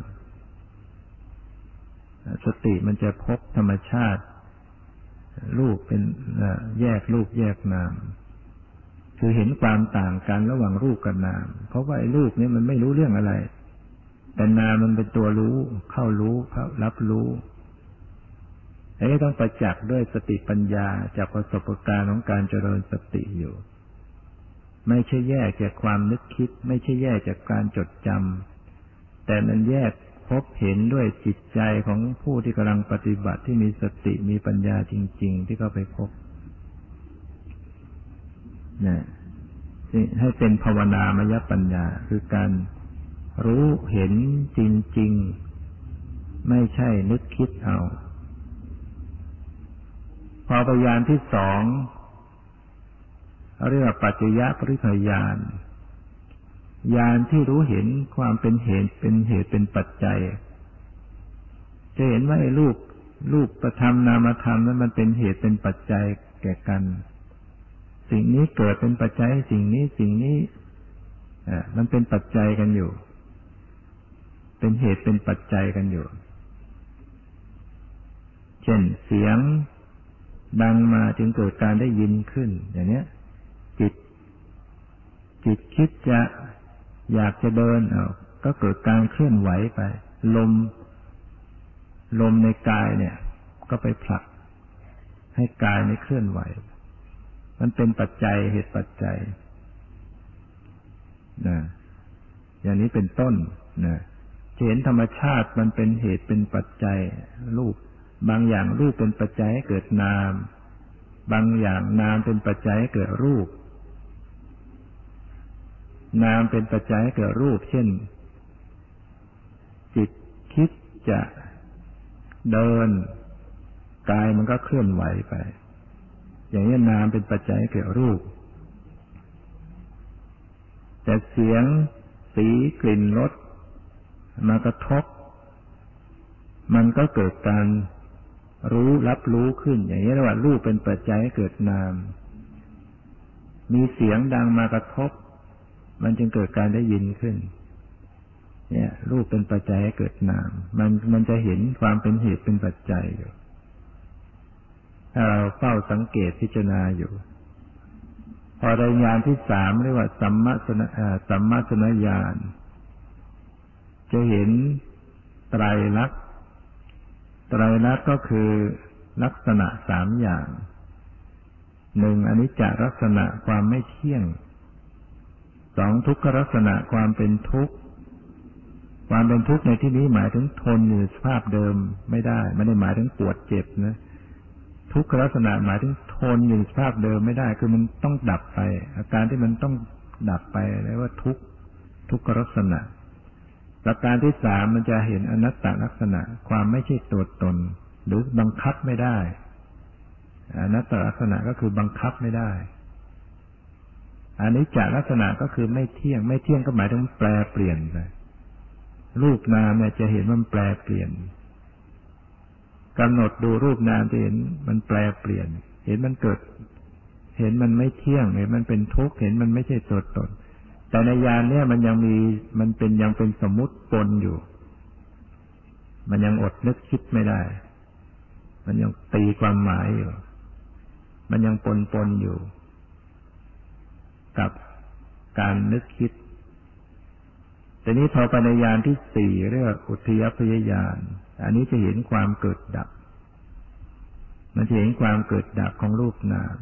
สติมันจะพบธรรมชาติ รูปเป็นแยกรูปแยกนาม คือเห็นความต่างกันระหว่างรูปกับนาม เพราะว่าไอ้รูปนี้มันไม่รู้เรื่องอะไร แต่นามมันเป็นตัวรู้ เข้ารู้รับรู้อันนี้ต้องประจักษ์ด้วยสติปัญญาจากประสบการณ์ของการเจริญสติอยู่ ไม่ใช่แยกจากความนึกคิด ไม่ใช่แยกจากการจดจำแต่มันแยก บเห็นด้วยจิตใจของผู้ที่กำลังปฏิบัติที่มีสติมีปัญญาจริง ๆ ที่เขาไปพบนะให้เป็นภาวนามยปัญญา คือการรู้เห็นจริง ๆ ไม่ใช่นึกคิดเอา พอปัญญาที่สองเรียกว่าปัจจยปริพยาน ญาณที่รู้เห็นความเป็นเหตุเป็นเหตุเป็นปัจจัย จะเห็นว่าไอ้รูปรูปประธรรมนามธรรมนั้นมันเป็นเหตุเป็นปัจจัยแก่กัน สิ่งนี้เกิดเป็นปัจจัย สิ่งนี้สิ่งนี้อ่ามันเป็นปัจจัยกันอยู่ เป็นเหตุเป็นปัจจัยกันอยู่ เช่นเสียงดังมาจึงเกิดการได้ยินขึ้น อย่างเนี้ยจิตจิตคิดจะ อยากจะเดินเอาก็เกิดการเคลื่อนไหวไป ลม ลมในกายเนี่ย ก็ไปผลัก ให้กายในเคลื่อนไหว มันเป็นปัจจัยเหตุปัจจัยนะอย่างนี้เป็นต้นนะเห็นธรรมชาติมันเป็นเหตุเป็นปัจจัย รูป บางอย่างรูปเป็นปัจจัยให้เกิดนาม บางอย่างนามเป็นปัจจัยให้เกิดรูป นามเป็นปัจจัยให้เกิดรูป เช่น จิตคิดจะเดินกายมันก็เคลื่อนไหวไป อย่างนี้นามเป็นปัจจัยเกี่ยวรูป แต่เสียง สีกลิ่นรสมากระทบ มันก็เกิดการรู้รับรู้ขึ้น อย่างนี้เรียกว่ารูปเป็นปัจจัยให้เกิดนาม มีเสียงดังมากระทบ มันจึงเกิดการได้ยินขึ้น เนี่ย รูปเป็นปัจจัยให้เกิดนาม มันมันจะเห็นความเป็นเหตุเป็นปัจจัยอยู่ ถ้าเราเฝ้าสังเกตพิจารณาอยู่ พอรายงานที่สามเรียกว่าสัมมาสนสัมมาสนญาณจะเห็นไตรลักษณ์ไตรลักษณ์ก็คือลักษณะสามอย่างหนึ่งอนิจจลักษณะความไม่เที่ยง สองทุกขลักษณะความเป็นทุกข์ความเป็นทุกข์ในที่นี้หมายถึงทนอยู่สภาพเดิมไม่ได้ ไม่ได้หมายถึงปวดเจ็บนะทุกขลักษณะหมายถึงทนอยู่สภาพเดิมไม่ได้ คือมันต้องดับไป อาการที่มันต้องดับไปเรียกว่าทุกทุกขลักษณะประการที่สามมันจะเห็นอนัตตลักษณะ ความไม่ใช่ตัวตน หรือบังคับไม่ได้อนัตตลักษณะก็คือบังคับไม่ได้ อันนี้จากลักษณะก็คือไม่เที่ยง ไม่เที่ยงก็หมายถึงแปลเปลี่ยนไปรูปนามเนี่ยจะเห็นมันแปลเปลี่ยนกำหนดดูรูปนามจะเห็นมันแปลเปลี่ยน เห็นมันเกิด เห็นมันไม่เที่ยง เห็นมันเป็นทุกข์ เห็นมันไม่ใช่ตัวตน แต่ในยานเนี่ยมันยังมี มันเป็นยังเป็นสมมุติปนอยู่ มันยังอดนึกคิดไม่ได้ มันยังตีความหมายอยู่ มันยังปนปนอยู่ กับการนึกคิด แต่นี้พอปัญญาณที่สี่เรียกอุทยพยาญาณอันนี้จะเห็นความเกิดดับ มันจะเห็นความเกิดดับของรูปนาม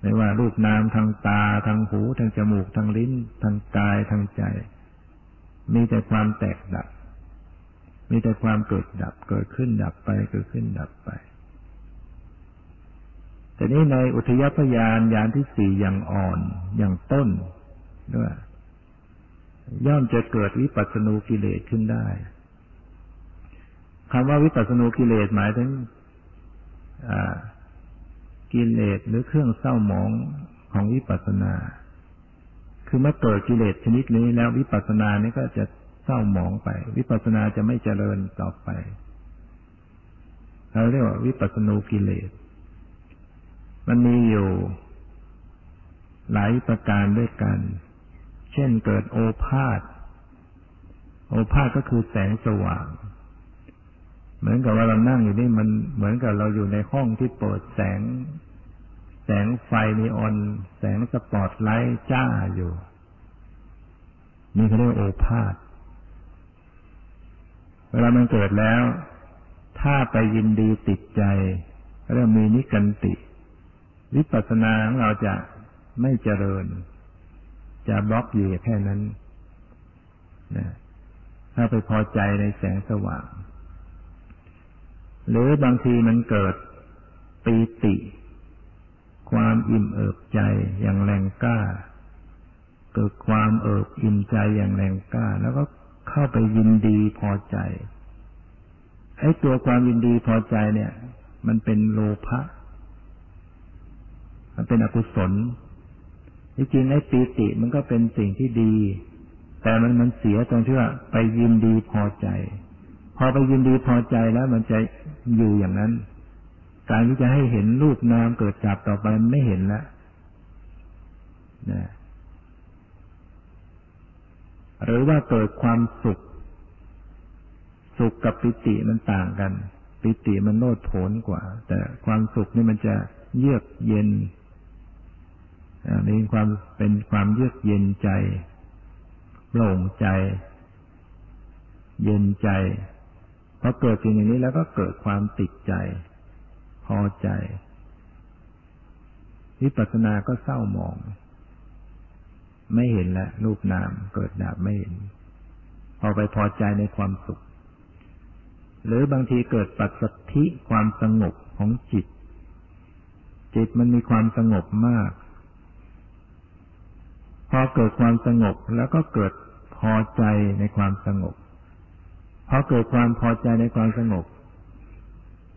ไม่ว่ารูปนามทางตาทางหูทางจมูกทางลิ้น ทางกายทางใจ มีแต่ความแตกดับ มีแต่ความเกิดดับ เกิดขึ้นดับไป เกิดขึ้นดับไป แต่นี้ในอุทยพยานยานที่สี่อย่างอ่อนอย่างต้นด้วยย่อมจะเกิดวิปัสสนูกิเลสขึ้นได้คำว่าวิปัสสนูกิเลสหมายถึงกิเลสหรือเครื่องเศร้าหมองของวิปัสสนา คือเมื่อเกิดกิเลสชนิดนี้แล้ววิปัสสนานี้ก็จะเศร้าหมองไป วิปัสสนาจะไม่เจริญต่อไป เราเรียกว่าวิปัสสนูกิเลส มันมีอยู่ หลายประการด้วยกัน เช่นเกิดโอภาษโอภาษก็คือแสงสว่าง เหมือนกับว่าเรานั่งอยู่นี่มันเหมือนกับเราอยู่ในห้องที่เปิดแสง แสงไฟนีออน แสงสปอตไลท์จ้าอยู่ นี่เขาเรียกโอภาษเวลามันเกิดแล้ว ถ้าไปยินดีติดใจเริ่มมีนิกันติ วิปัสสนาของเราจะไม่เจริญ จะบล็อกอยู่แค่นั้นนะถ้าไปพอใจในแสงสว่าง หรือบางทีมันเกิดปีติ ความอิ่มเอิบใจอย่างแรงกล้า เกิดความเอิบอิ่มใจอย่างแรงกล้า แล้วก็เข้าไปยินดีพอใจไอ้ตัวความยินดีพอใจเนี่ย มันเป็นโลภะ เป็นอกุศลที่จริงไอ้ปีติมันก็เป็นสิ่งที่ดี แต่มันมันเสียตรงที่ว่าไปยินดีพอใจ พอไปยินดีพอใจแล้วมันจะอยู่อย่างนั้น การที่จะให้เห็นรูปนามเกิดจับต่อไปไม่เห็นแล้วนะหรือว่าเกิดความสุข สุขกับปิติมันต่างกัน ปิติมันโนดโผนกว่า แต่ความสุขนี่มันจะเยือกเย็น มีความเป็นความเยือกเย็นใจโปร่งใจ เย็นใจพอเกิดสิ่งอย่างนี้แล้วก็เกิดความติดใจ พอใจวิปัสสนาก็เศร้าหมอง ไม่เห็นแล้วรูปนามเกิดดับไม่เห็น พอไปพอใจในความสุข หรือบางทีเกิดปัจสธิความสงบของจิต จิตมันมีความสงบมาก พอเกิดความสงบแล้วก็เกิดพอใจในความสงบพอเกิดความพอใจในความสงบ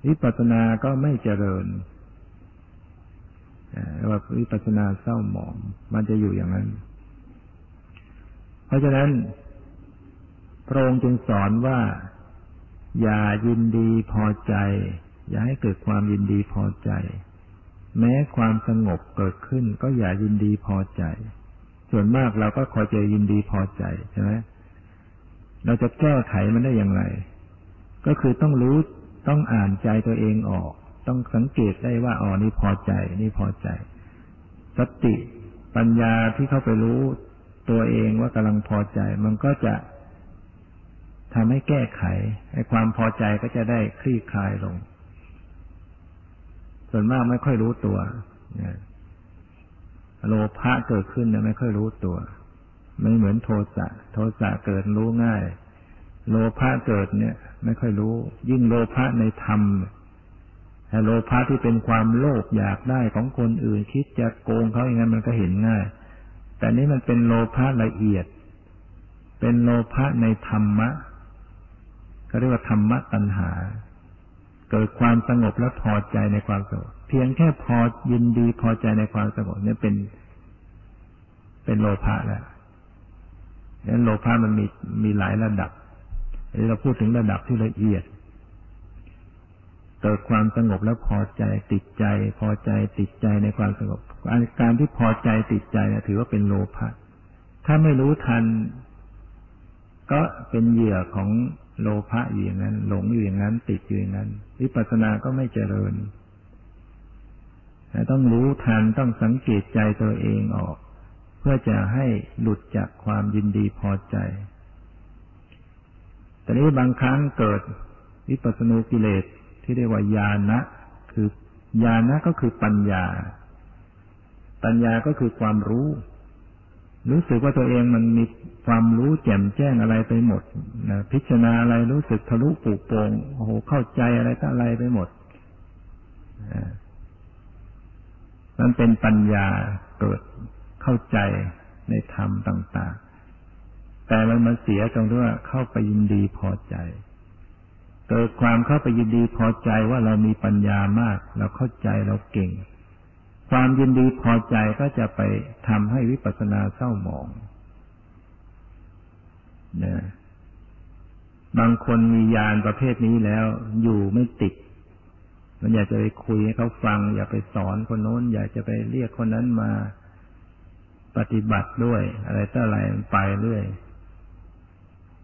วิปัสสนาก็ไม่เจริญว่าวิปัสสนาเศร้าหมอง มันจะอยู่อย่างนั้น เพราะฉะนั้นพระองค์จึงสอนว่า อย่ายินดีพอใจ อย่าให้เกิดความยินดีพอใจ แม้ความสงบเกิดขึ้น ก็อย่ายินดีพอใจ ส่วนมากเราก็คอยจะยินดีพอใจใช่ไหมเราจะแก้ไขมันได้อย่างไร ก็คือต้องรู้ต้องอ่านใจตัวเองออก ต้องสังเกตได้ว่าอ๋อนี่พอใจ นี่พอใจ สติปัญญาที่เข้าไปรู้ตัวเองว่ากำลังพอใจ มันก็จะทำให้แก้ไขไอ้ความพอใจก็จะได้คลี่คลายลง ส่วนมากไม่ค่อยรู้ตัว โลภะเกิดขึ้นเนะไม่ค่อยรู้ตัว ไม่เหมือนโทสะโทสะเกิดรู้ง่าย โลภะเกิดเนี่ย ไม่ค่อยรู้ ยิ่งโลภะในธรรมแต่โลภะที่เป็นความโลภอยากได้ของคนอื่น คิดจะโกงเขาอย่างนั้นมันก็เห็นง่าย แต่นี้มันเป็นโลภะละเอียด เป็นโลภะในธรรมะเขาเรียกว่าธรรมะตัณหา เกิดความสงบและพอใจในความสงบ พียงแค่พอยินดีพอใจในความสงบเนี่ยเป็น เป็นโลภะแล้วนั้นโลภะมันมีมีหลายระดับเราพูดถึงระดับที่ละเอียด เกิดความสงบแล้วพอใจติดใจ พอใจติดใจในความสงบการที่พอใจติดใจนะถือว่าเป็นโลภะถ้าไม่รู้ทัน ก็เป็นเหยื่อของโลภะอยู่อย่างนั้น หลงอยู่อย่างนั้น ติดอยู่อย่างนั้นวิปัสสนาก็ไม่เจริญ ต้องรู้ทันต้องสังเกตใจตัวเองออก เพื่อจะให้หลุดจากความยินดีพอใจ แต่นี้บางครั้งเกิดวิปัสสนูกิเลสที่เรียกว่าญาณะคือญาณะก็คือปัญญา ปัญญาก็คือความรู้ รู้สึกว่าตัวเองมันมีความรู้แจ่มแจ้งอะไรไปหมดนะพิจารณาอะไรรู้สึกทะลุปูโปงโอ้โหเข้าใจอะไรก็อะไรไปหมด มันเป็นปัญญาเกิดเข้าใจในธรรมต่าง ๆ แต่มันมาเสียตรงที่ว่าเข้าไปยินดีพอใจ เกิดความเข้าไปยินดีพอใจว่าเรามีปัญญามาก เราเข้าใจเราเก่ง ความยินดีพอใจก็จะไปทำให้วิปัสสนาเศร้าหมองนะบางคนมียานประเภทนี้แล้วอยู่ไม่ติด มันอยากจะไปคุยให้เขาฟัง อยากไปสอนคนโน้น อยากจะไปเรียกคนนั้นมาปฏิบัติด้วย อะไรต่ออะไรมันไปเรื่อย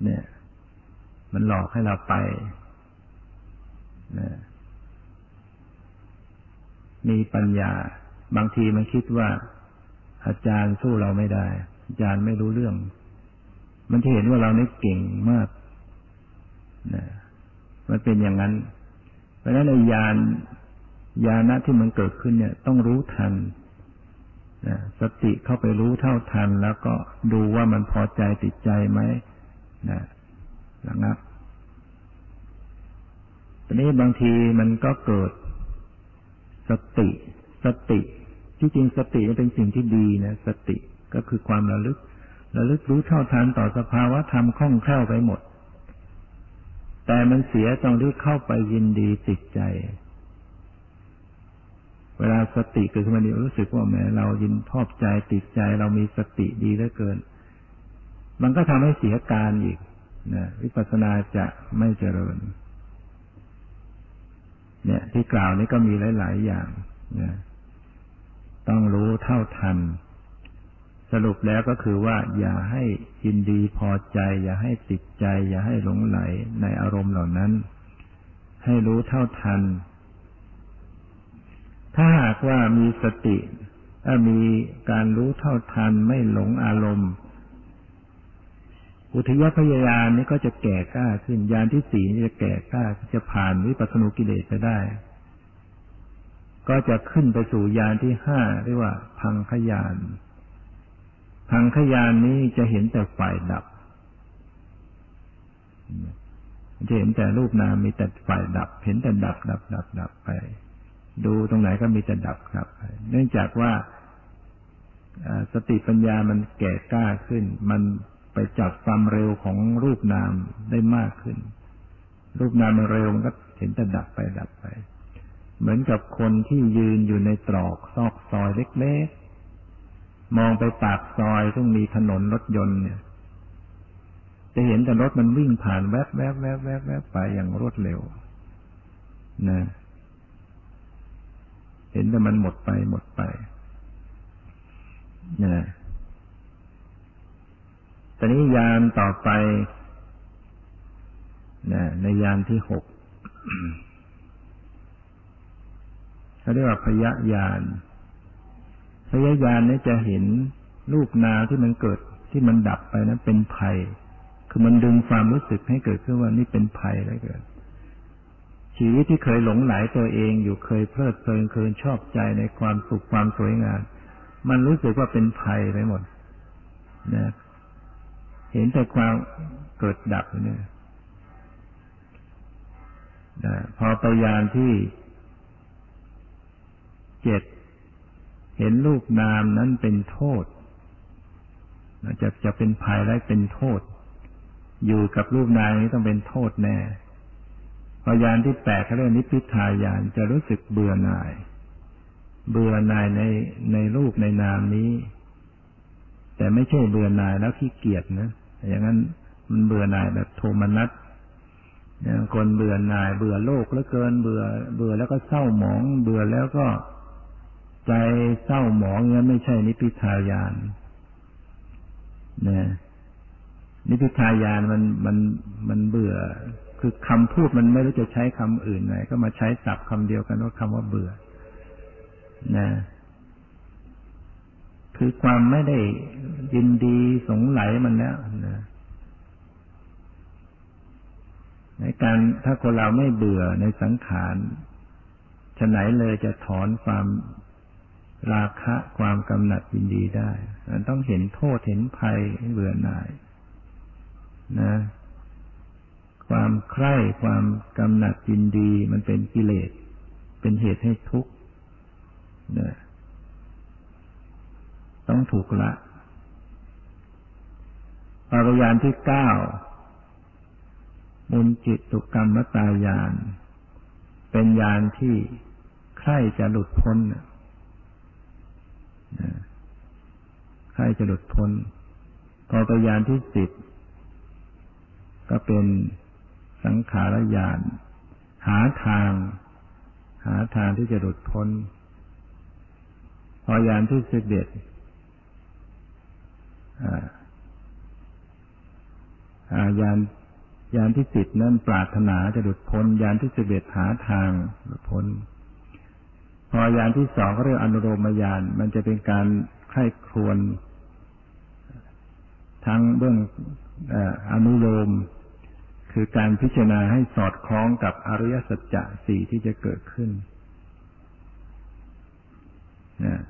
เนี่ย มันหลอกให้เราไปนะมีปัญญา บางทีมันคิดว่า อาจารย์สู้เราไม่ได้ อาจารย์ไม่รู้เรื่อง มันจะเห็นว่าเราเนี่เก่งมากนะมันเป็นอย่างนั้น เพราะฉะนั้นในญาณญาณะที่มันเกิดขึ้นเนี่ย ต้องรู้ทันนะสติเข้าไปรู้เท่าทัน แล้วก็ดูว่ามันพอใจติดใจไหมนะระงับทีนี้บางทีมันก็เกิดสติ สติ ที่จริงสติเป็นสิ่งที่ดีนะ สติก็คือความระลึก ระลึกรู้เท่าทันต่อสภาวะธรรมคล่องแคล่วไปหมด แต่มันเสียตรงที่เข้าไปยินดีติดใจ เวลาสติเกิดขึ้นมาดีรู้สึกว่าแหมเรายินชอบใจติดใจ เรามีสติดีเหลือเกิน มันก็ทำให้เสียการอีกนะวิปัสสนาจะไม่เจริญ เนี่ย ที่กล่าวนี้ก็มีหลาย ๆ อย่างนะต้องรู้เท่าทัน สรุปแล้วก็คือว่า อย่าให้ยินดีพอใจ อย่าให้ติดใจ อย่าให้หลงไหลในอารมณ์เหล่านั้น ให้รู้เท่าทัน ถ้าหากว่ามีสติถ้ามีการรู้เท่าทันไม่หลงอารมณ์ อุทยพยายานนี้ก็จะแก่กล้าขึ้นยานที่สี่จะแก่กล้าจะผ่านวิปัสสนุกิเลสไปได้ ก็จะขึ้นไปสู่ยานที่ห้าเรียกว่า พังขยาน พังขยานนี้จะเห็นแต่ฝ่ายดับจะเห็นแต่รูปนามมีแต่ฝ่ายดับ เห็นแต่ดับดับดับดับไป ดูตรงไหนก็มีแต่ดับครับเนื่องจากว่าสติปัญญามันแก่กล้าขึ้น มันไปจับความเร็วของรูปนามได้มากขึ้น รูปนามมันเร็วมันก็เห็นแต่ดับไปดับไป เหมือนกับคนที่ยืนอยู่ในตรอกซอกซอยเล็ก มองไปปากซอยซึ่งมีถนนรถยนต์เนี่ย จะเห็นแต่รถมันวิ่งผ่านแวบแวบแวบแวบแวบไปอย่างรวดเร็ว นะ เห็นแต่มันหมดไปหมดไป นะตอนนี้ยานต่อไปนะในยานที่หกเขาเรียกว่าพยายาน พยายานนี้จะเห็นรูปนาที่มันเกิดที่มันดับไปนั้นเป็นภัย คือมันดึงความรู้สึกให้เกิดขึ้นว่านี่เป็นภัยแล้วเกิด ชีวิตที่เคยหลงไหลตัวเองอยู่เคยเพลิดเพลินเคยชอบใจในความสุขความสวยงาม มันรู้สึกว่าเป็นภัยไปหมดนะเห็นแต่ความเกิดดับเนี่ยนะพอไปยานที่เจ็ด เห็นรูปนามนั้นเป็นโทษจะจะเป็นภัยและเป็นโทษ อยู่กับรูปนามนี้ต้องเป็นโทษแน่พอยานที่แปดเขาเรียกนิพพิทายานจะรู้สึกเบื่อหน่าย เบื่อหน่ายในในรูปในนามนี้ แต่ไม่ใช่เบื่อหน่ายแล้วขี้เกียจนะอย่างนั้นมันเบื่อหน่ายแบบโทมนัสคนเบื่อหน่าย เบื่อโลกเหลือเกิน เบื่อ เบื่อแล้วก็เศร้าหมอง เบื่อแล้วก็ ใจเศร้าหมองเงั้นไม่ใช่นิพพิทายานนะนิพพิทายานมันมันมันเบื่อ คือคำพูดมันไม่รู้จะใช้คำอื่นไหน ก็มาใช้ศัพท์คำเดียวกันว่าคำว่าเบื่อ นะคือความไม่ได้ยินดีสงไหลมันแล้วนะในการถ้าคนเราไม่เบื่อในสังขารฉะไหนเลยจะถอนความ ราคะความกำหนัดยินดีได้มันต้องเห็นโทษเห็นภัยเบื่อหน่าย นะ ความใคร่ความกำหนัดยินดีมันเป็นกิเลส เป็นเหตุให้ทุกข์นะต้องถูกละปารยานที่เก้ามุนจิตตุกรรมตายาน เป็นยานที่ใคร่จะหลุดพ้น ใครจะหลุดพ้น พอปยานที่สิบก็เป็นสังขารญาณหาทาง หาทางที่จะหลุดพ้น พอยานที่สิบเอ็ดยานยานที่สิบนั้นปรารถนาจะหลุดพ้น ยานที่สิบเอ็ดหาทางหลุดพ้น พอยานที่สองก็เรียกอนุโลมยาน มันจะเป็นการไข้ครวนทั้งเบื้องอนุโลม คือการพิจารณาให้สอดคล้องกับอริยสัจจะสี่ที่จะเกิดขึ้นนะ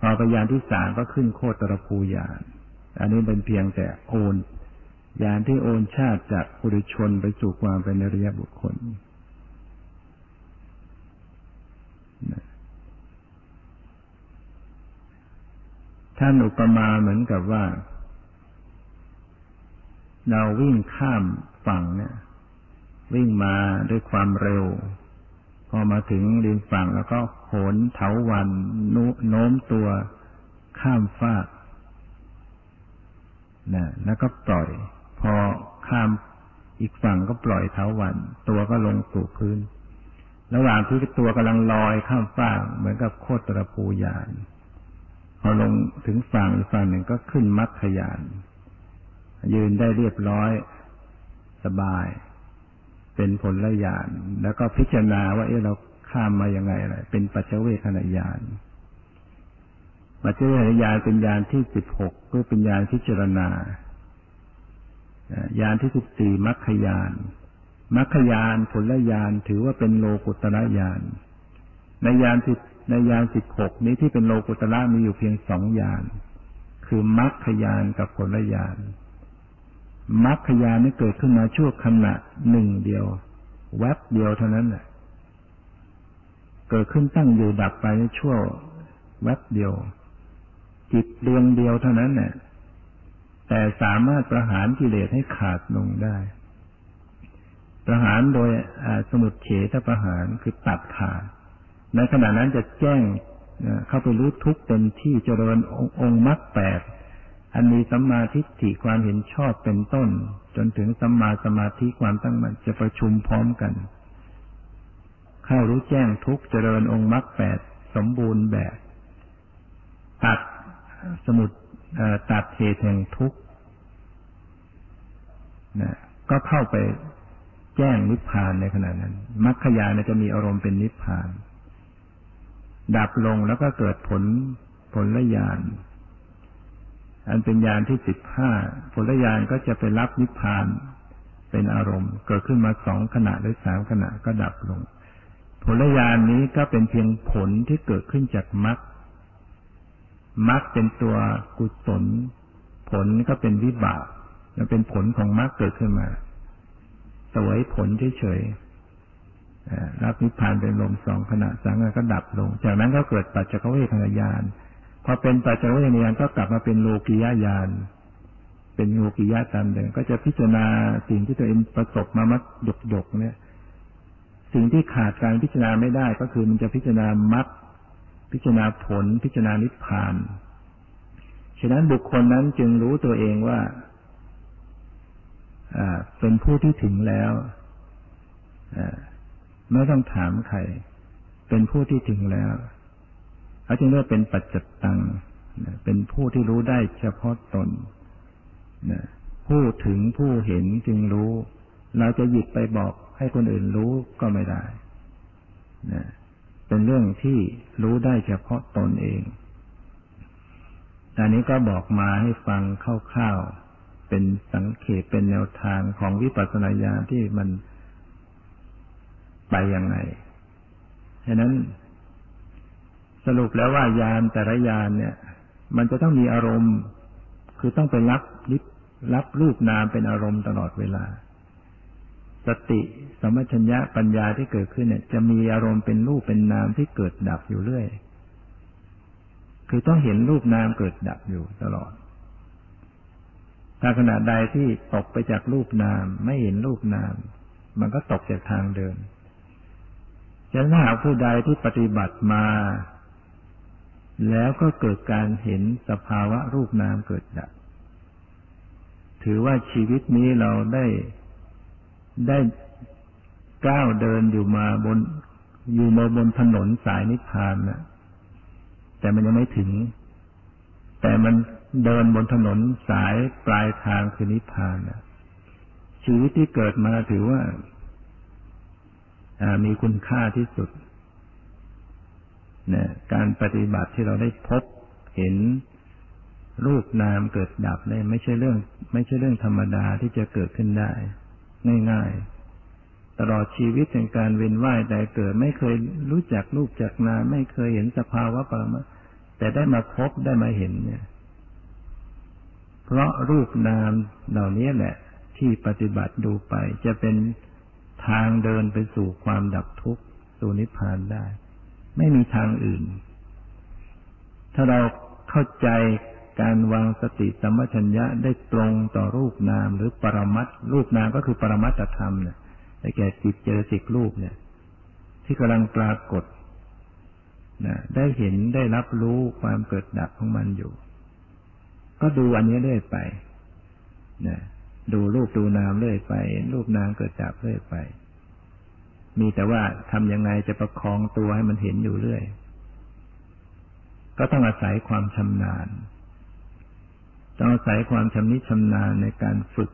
พอปยานที่สามก็ขึ้นโคตรภูยาน อันนี้เป็นเพียงแต่โอน ยานที่โอนชาติจากปุถุชนไปสู่ความเป็นอริยบุคคล ท่านอุปมาเหมือนกับว่า เราวิ่งข้ามฝั่งเนี่ย วิ่งมาด้วยความเร็ว พอมาถึงริมฝั่งแล้วก็โหนเถาวันโน้มตัวข้ามฟากนะแล้วก็ปล่อย พอข้ามอีกฝั่งก็ปล่อยเถาวัน ตัวก็ลงสู่พื้น ระหว่างที่ตัวกำลังลอยข้ามฟากเหมือนกับโคตรภูยานพอลงถึงฝั่งอีกฝั่งหนึ่งก็ขึ้นมัคคยาน ยืนได้เรียบร้อย สบาย เป็นผลละญาณแล้วก็พิจารณาว่าเออเราข้ามมายังไงอะไรเป็นปัจเจเวคขณะญาณปัจเจเวคขณะญาณเป็นญาณที่สิบหกก็เป็นญาณพิจารณาญาณที่สิบสี่มัคคยาน มัคคยานผลละญาณถือว่าเป็นโลกุตระญาณในญาณสิบในญาณสิบหกนี้ที่เป็นโลกุตระมีอยู่เพียงสองญาณคือมัคคยานกับผลละญาณมรรคยานี่เกิดขึ้นมาชั่วขณะหนึ่งเดียว แวบเดียวเท่านั้นแหละเกิดขึ้นตั้งอยู่ดับไปในชั่วแวบเดียว จิตดวงเดียวเท่านั้นเนี่ยแต่สามารถประหารกิเลสให้ขาดลงได้ ประหารโดยสมุดเฉทประหารคือตัดขาดในขณะนั้นจะแจ้งเข้าไปรู้ทุกเต็มที่เจริญองค์มรรคแปดอันมีสัมมาทิฏฐิความเห็นชอบเป็นต้น จนถึงสัมมาสมาธิความตั้งมั่นจะประชุมพร้อมกัน เข้ารู้แจ้งทุกเจริญองค์มรรคแปดสมบูรณ์แบบ ตัดสมุดตัดเหตุแห่งทุกข์นะก็เข้าไป แจ้งนิพพานในขณะนั้นมรรคยานจะมีอารมณ์เป็นนิพพาน ดับลงแล้วก็เกิดผลผลละยานอันเป็นยานที่สิบห้าผลละยานก็จะไปรับนิพพานเป็นอารมณ์ เกิดขึ้นมาสองขณะหรือสามขณะก็ดับลง ผลละยานนี้ก็เป็นเพียงผลที่เกิดขึ้นจากมรรคมรรคเป็นตัวกุศล ผลก็เป็นวิบากมันเป็นผลของมรรคเกิดขึ้นมา สวยผลเฉยๆรับนิพพานเป็นลมสองขณะสังก็ดับลง จากนั้นก็เกิดปัจจเวทนาญาณพอเป็นปัจจเวทนาญาณก็กลับมาเป็นโลกิยาญาณเป็นโลกิยาตามเดิมก็จะพิจารณาสิ่งที่ตัวเองประสบมามัดหยกหยกเนี่ย สิ่งที่ขาดการพิจารณาไม่ได้ก็คือมันจะพิจารณามรรคพิจารณาผล พิจารณานิพพานฉะนั้นบุคคลนั้นจึงรู้ตัวเองว่า เป็นผู้ที่ถึงแล้วไม่ต้องถามใคร เป็นผู้ที่ถึงแล้วเขาจึงเรียกเป็นปัจจิตังเป็นผู้ที่รู้ได้เฉพาะตนผู้ถึงผู้เห็นจึงรู้ เราจะหยิบไปบอกให้คนอื่นรู้ก็ไม่ได้เป็นเรื่องที่รู้ได้เฉพาะตนเองอันนี้ก็บอกมาให้ฟังคร่าวๆ เป็นสังเขปเป็นแนวทางของวิปัสสนาญาณที่มันไปยังไงฉะนั้น สรุปแล้วว่ายานแต่ละยานเนี่ย มันจะต้องมีอารมณ์ คือต้องไปรับรับรูปนามเป็นอารมณ์ตลอดเวลา สติสมัชัญญะปัญญาที่เกิดขึ้นเนี่ย จะมีอารมณ์เป็นรูปเป็นนามที่เกิดดับอยู่เรื่อย คือต้องเห็นรูปนามเกิดดับอยู่ตลอด ถ้าขณะใดที่ตกไปจากรูปนาม ไม่เห็นรูปนาม มันก็ตกจากทางเดินจะถ้าหากผู้ใดที่ปฏิบัติมา แล้วก็เกิดการเห็นสภาวะรูปนามเกิดดับถือว่าชีวิตนี้เราได้ได้ก้าวเดินอยู่มาบน อยู่มาบนถนนสายนิพพานนะแต่มันยังไม่ถึง แต่มัน เดินบนถนนสายปลายทางคือนิพพานนะชีวิตที่เกิดมาถือว่ามีคุณค่าที่สุดนะการปฏิบัติที่เราได้พบเห็นรูปนามเกิดดับเนี่ยไม่ใช่เรื่อง ไม่ใช่เรื่องธรรมดาที่จะเกิดขึ้นได้ ง่ายๆ ตลอดชีวิตในการเวียนว่ายแต่เกิด ไม่เคยรู้จักรูปจักนามไม่เคยเห็นสภาวะปรมาแต่ได้มาพบได้มาเห็นเนี่ย เพราะรูปนามเหล่านี้แหละ ที่ปฏิบัติดูไปจะเป็นทางเดินไปสู่ความดับทุกข์สู่นิพพานได้ ไม่มีทางอื่น ถ้าเราเข้าใจการวางสติสัมปชัญญะได้ตรงต่อรูปนามหรือปรมัตรูปนามก็คือปรมัตธรรมเนี่ยได้แก่จิตเจสิกรูปเนี่ย ที่กำลังปรากฏนะได้เห็นได้รับรู้ความเกิดดับของมันอยู่ ก็ดูอันนี้เรื่อยไปนะดูรูปดูนามเรื่อยไป รูปนามเกิดดับเรื่อยไป มีแต่ว่าทำยังไงจะประคองตัวให้มันเห็นอยู่เรื่อย ก็ต้องอาศัยความชำนาญ ต้องอาศัยความชำนิชำนาญในการฝึก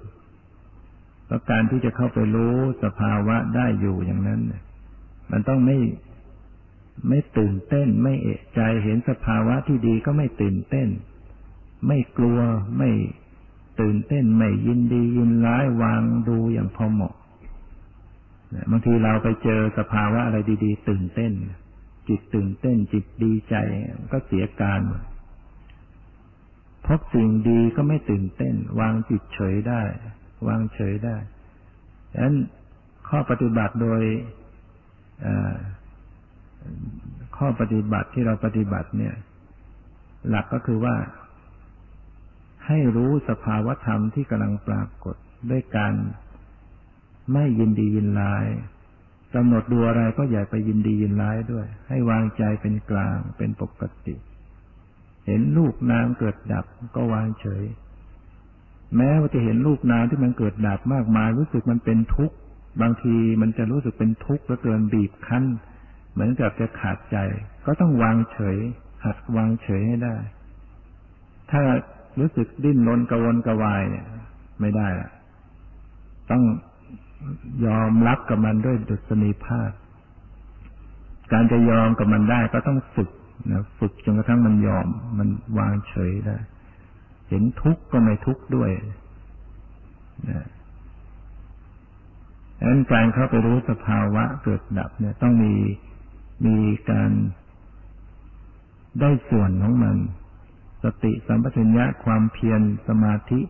เพราะการที่จะเข้าไปรู้สภาวะได้อยู่อย่างนั้น มันต้องไม่ไม่ตื่นเต้น ไม่เอะใจเห็นสภาวะที่ดีก็ไม่ตื่นเต้น ไม่กลัวไม่ตื่นเต้นไม่ยินดียินร้ายวางดูอย่างพอเหมาะบางทีเราไปเจอสภาวะอะไรดี ๆ ตื่นเต้น จิตตื่นเต้น จิตดีใจก็เสียการหมดพบสิ่งดีก็ไม่ตื่นเต้น วางจิตเฉยได้ วางเฉยได้ดังนั้นข้อปฏิบัติโดยข้อปฏิบัติที่เราปฏิบัติเนี่ย หลักก็คือว่า ให้รู้สภาวธรรมที่กำลังปรากฏด้วยการไม่ยินดียินร้ายกำหนดดูอะไรก็อย่าไปยินดียินร้ายด้วย ให้วางใจเป็นกลางเป็นปกติ เห็นลูกน้ำเกิดดับก็วางเฉย แม้ว่าจะเห็นลูกน้ำที่มันเกิดดับมากมาย รู้สึกมันเป็นทุกข์บางทีมันจะรู้สึกเป็นทุกข์แล้วเกินบีบคั้น เหมือนกับจะขาดใจ ก็ต้องวางเฉย หัดวางเฉยให้ได้ ถ้า รู้สึกดิ้นรนกระวนกระวายเนี่ย ไม่ได้ละต้องยอมรับกับมันด้วยดุษณีภาพ การจะยอมกับมันได้ก็ต้องฝึกนะฝึกจนกระทั่งมันยอม มันวางเฉยได้ เห็นทุกข์ก็ไม่ทุกข์ด้วยนะดังนั้นการเข้าไปรู้สภาวะเกิดดับ เนี่ย ต้องมีมีการได้ส่วนของมัน สติสัมปชัญญะความเพียรสมาธิ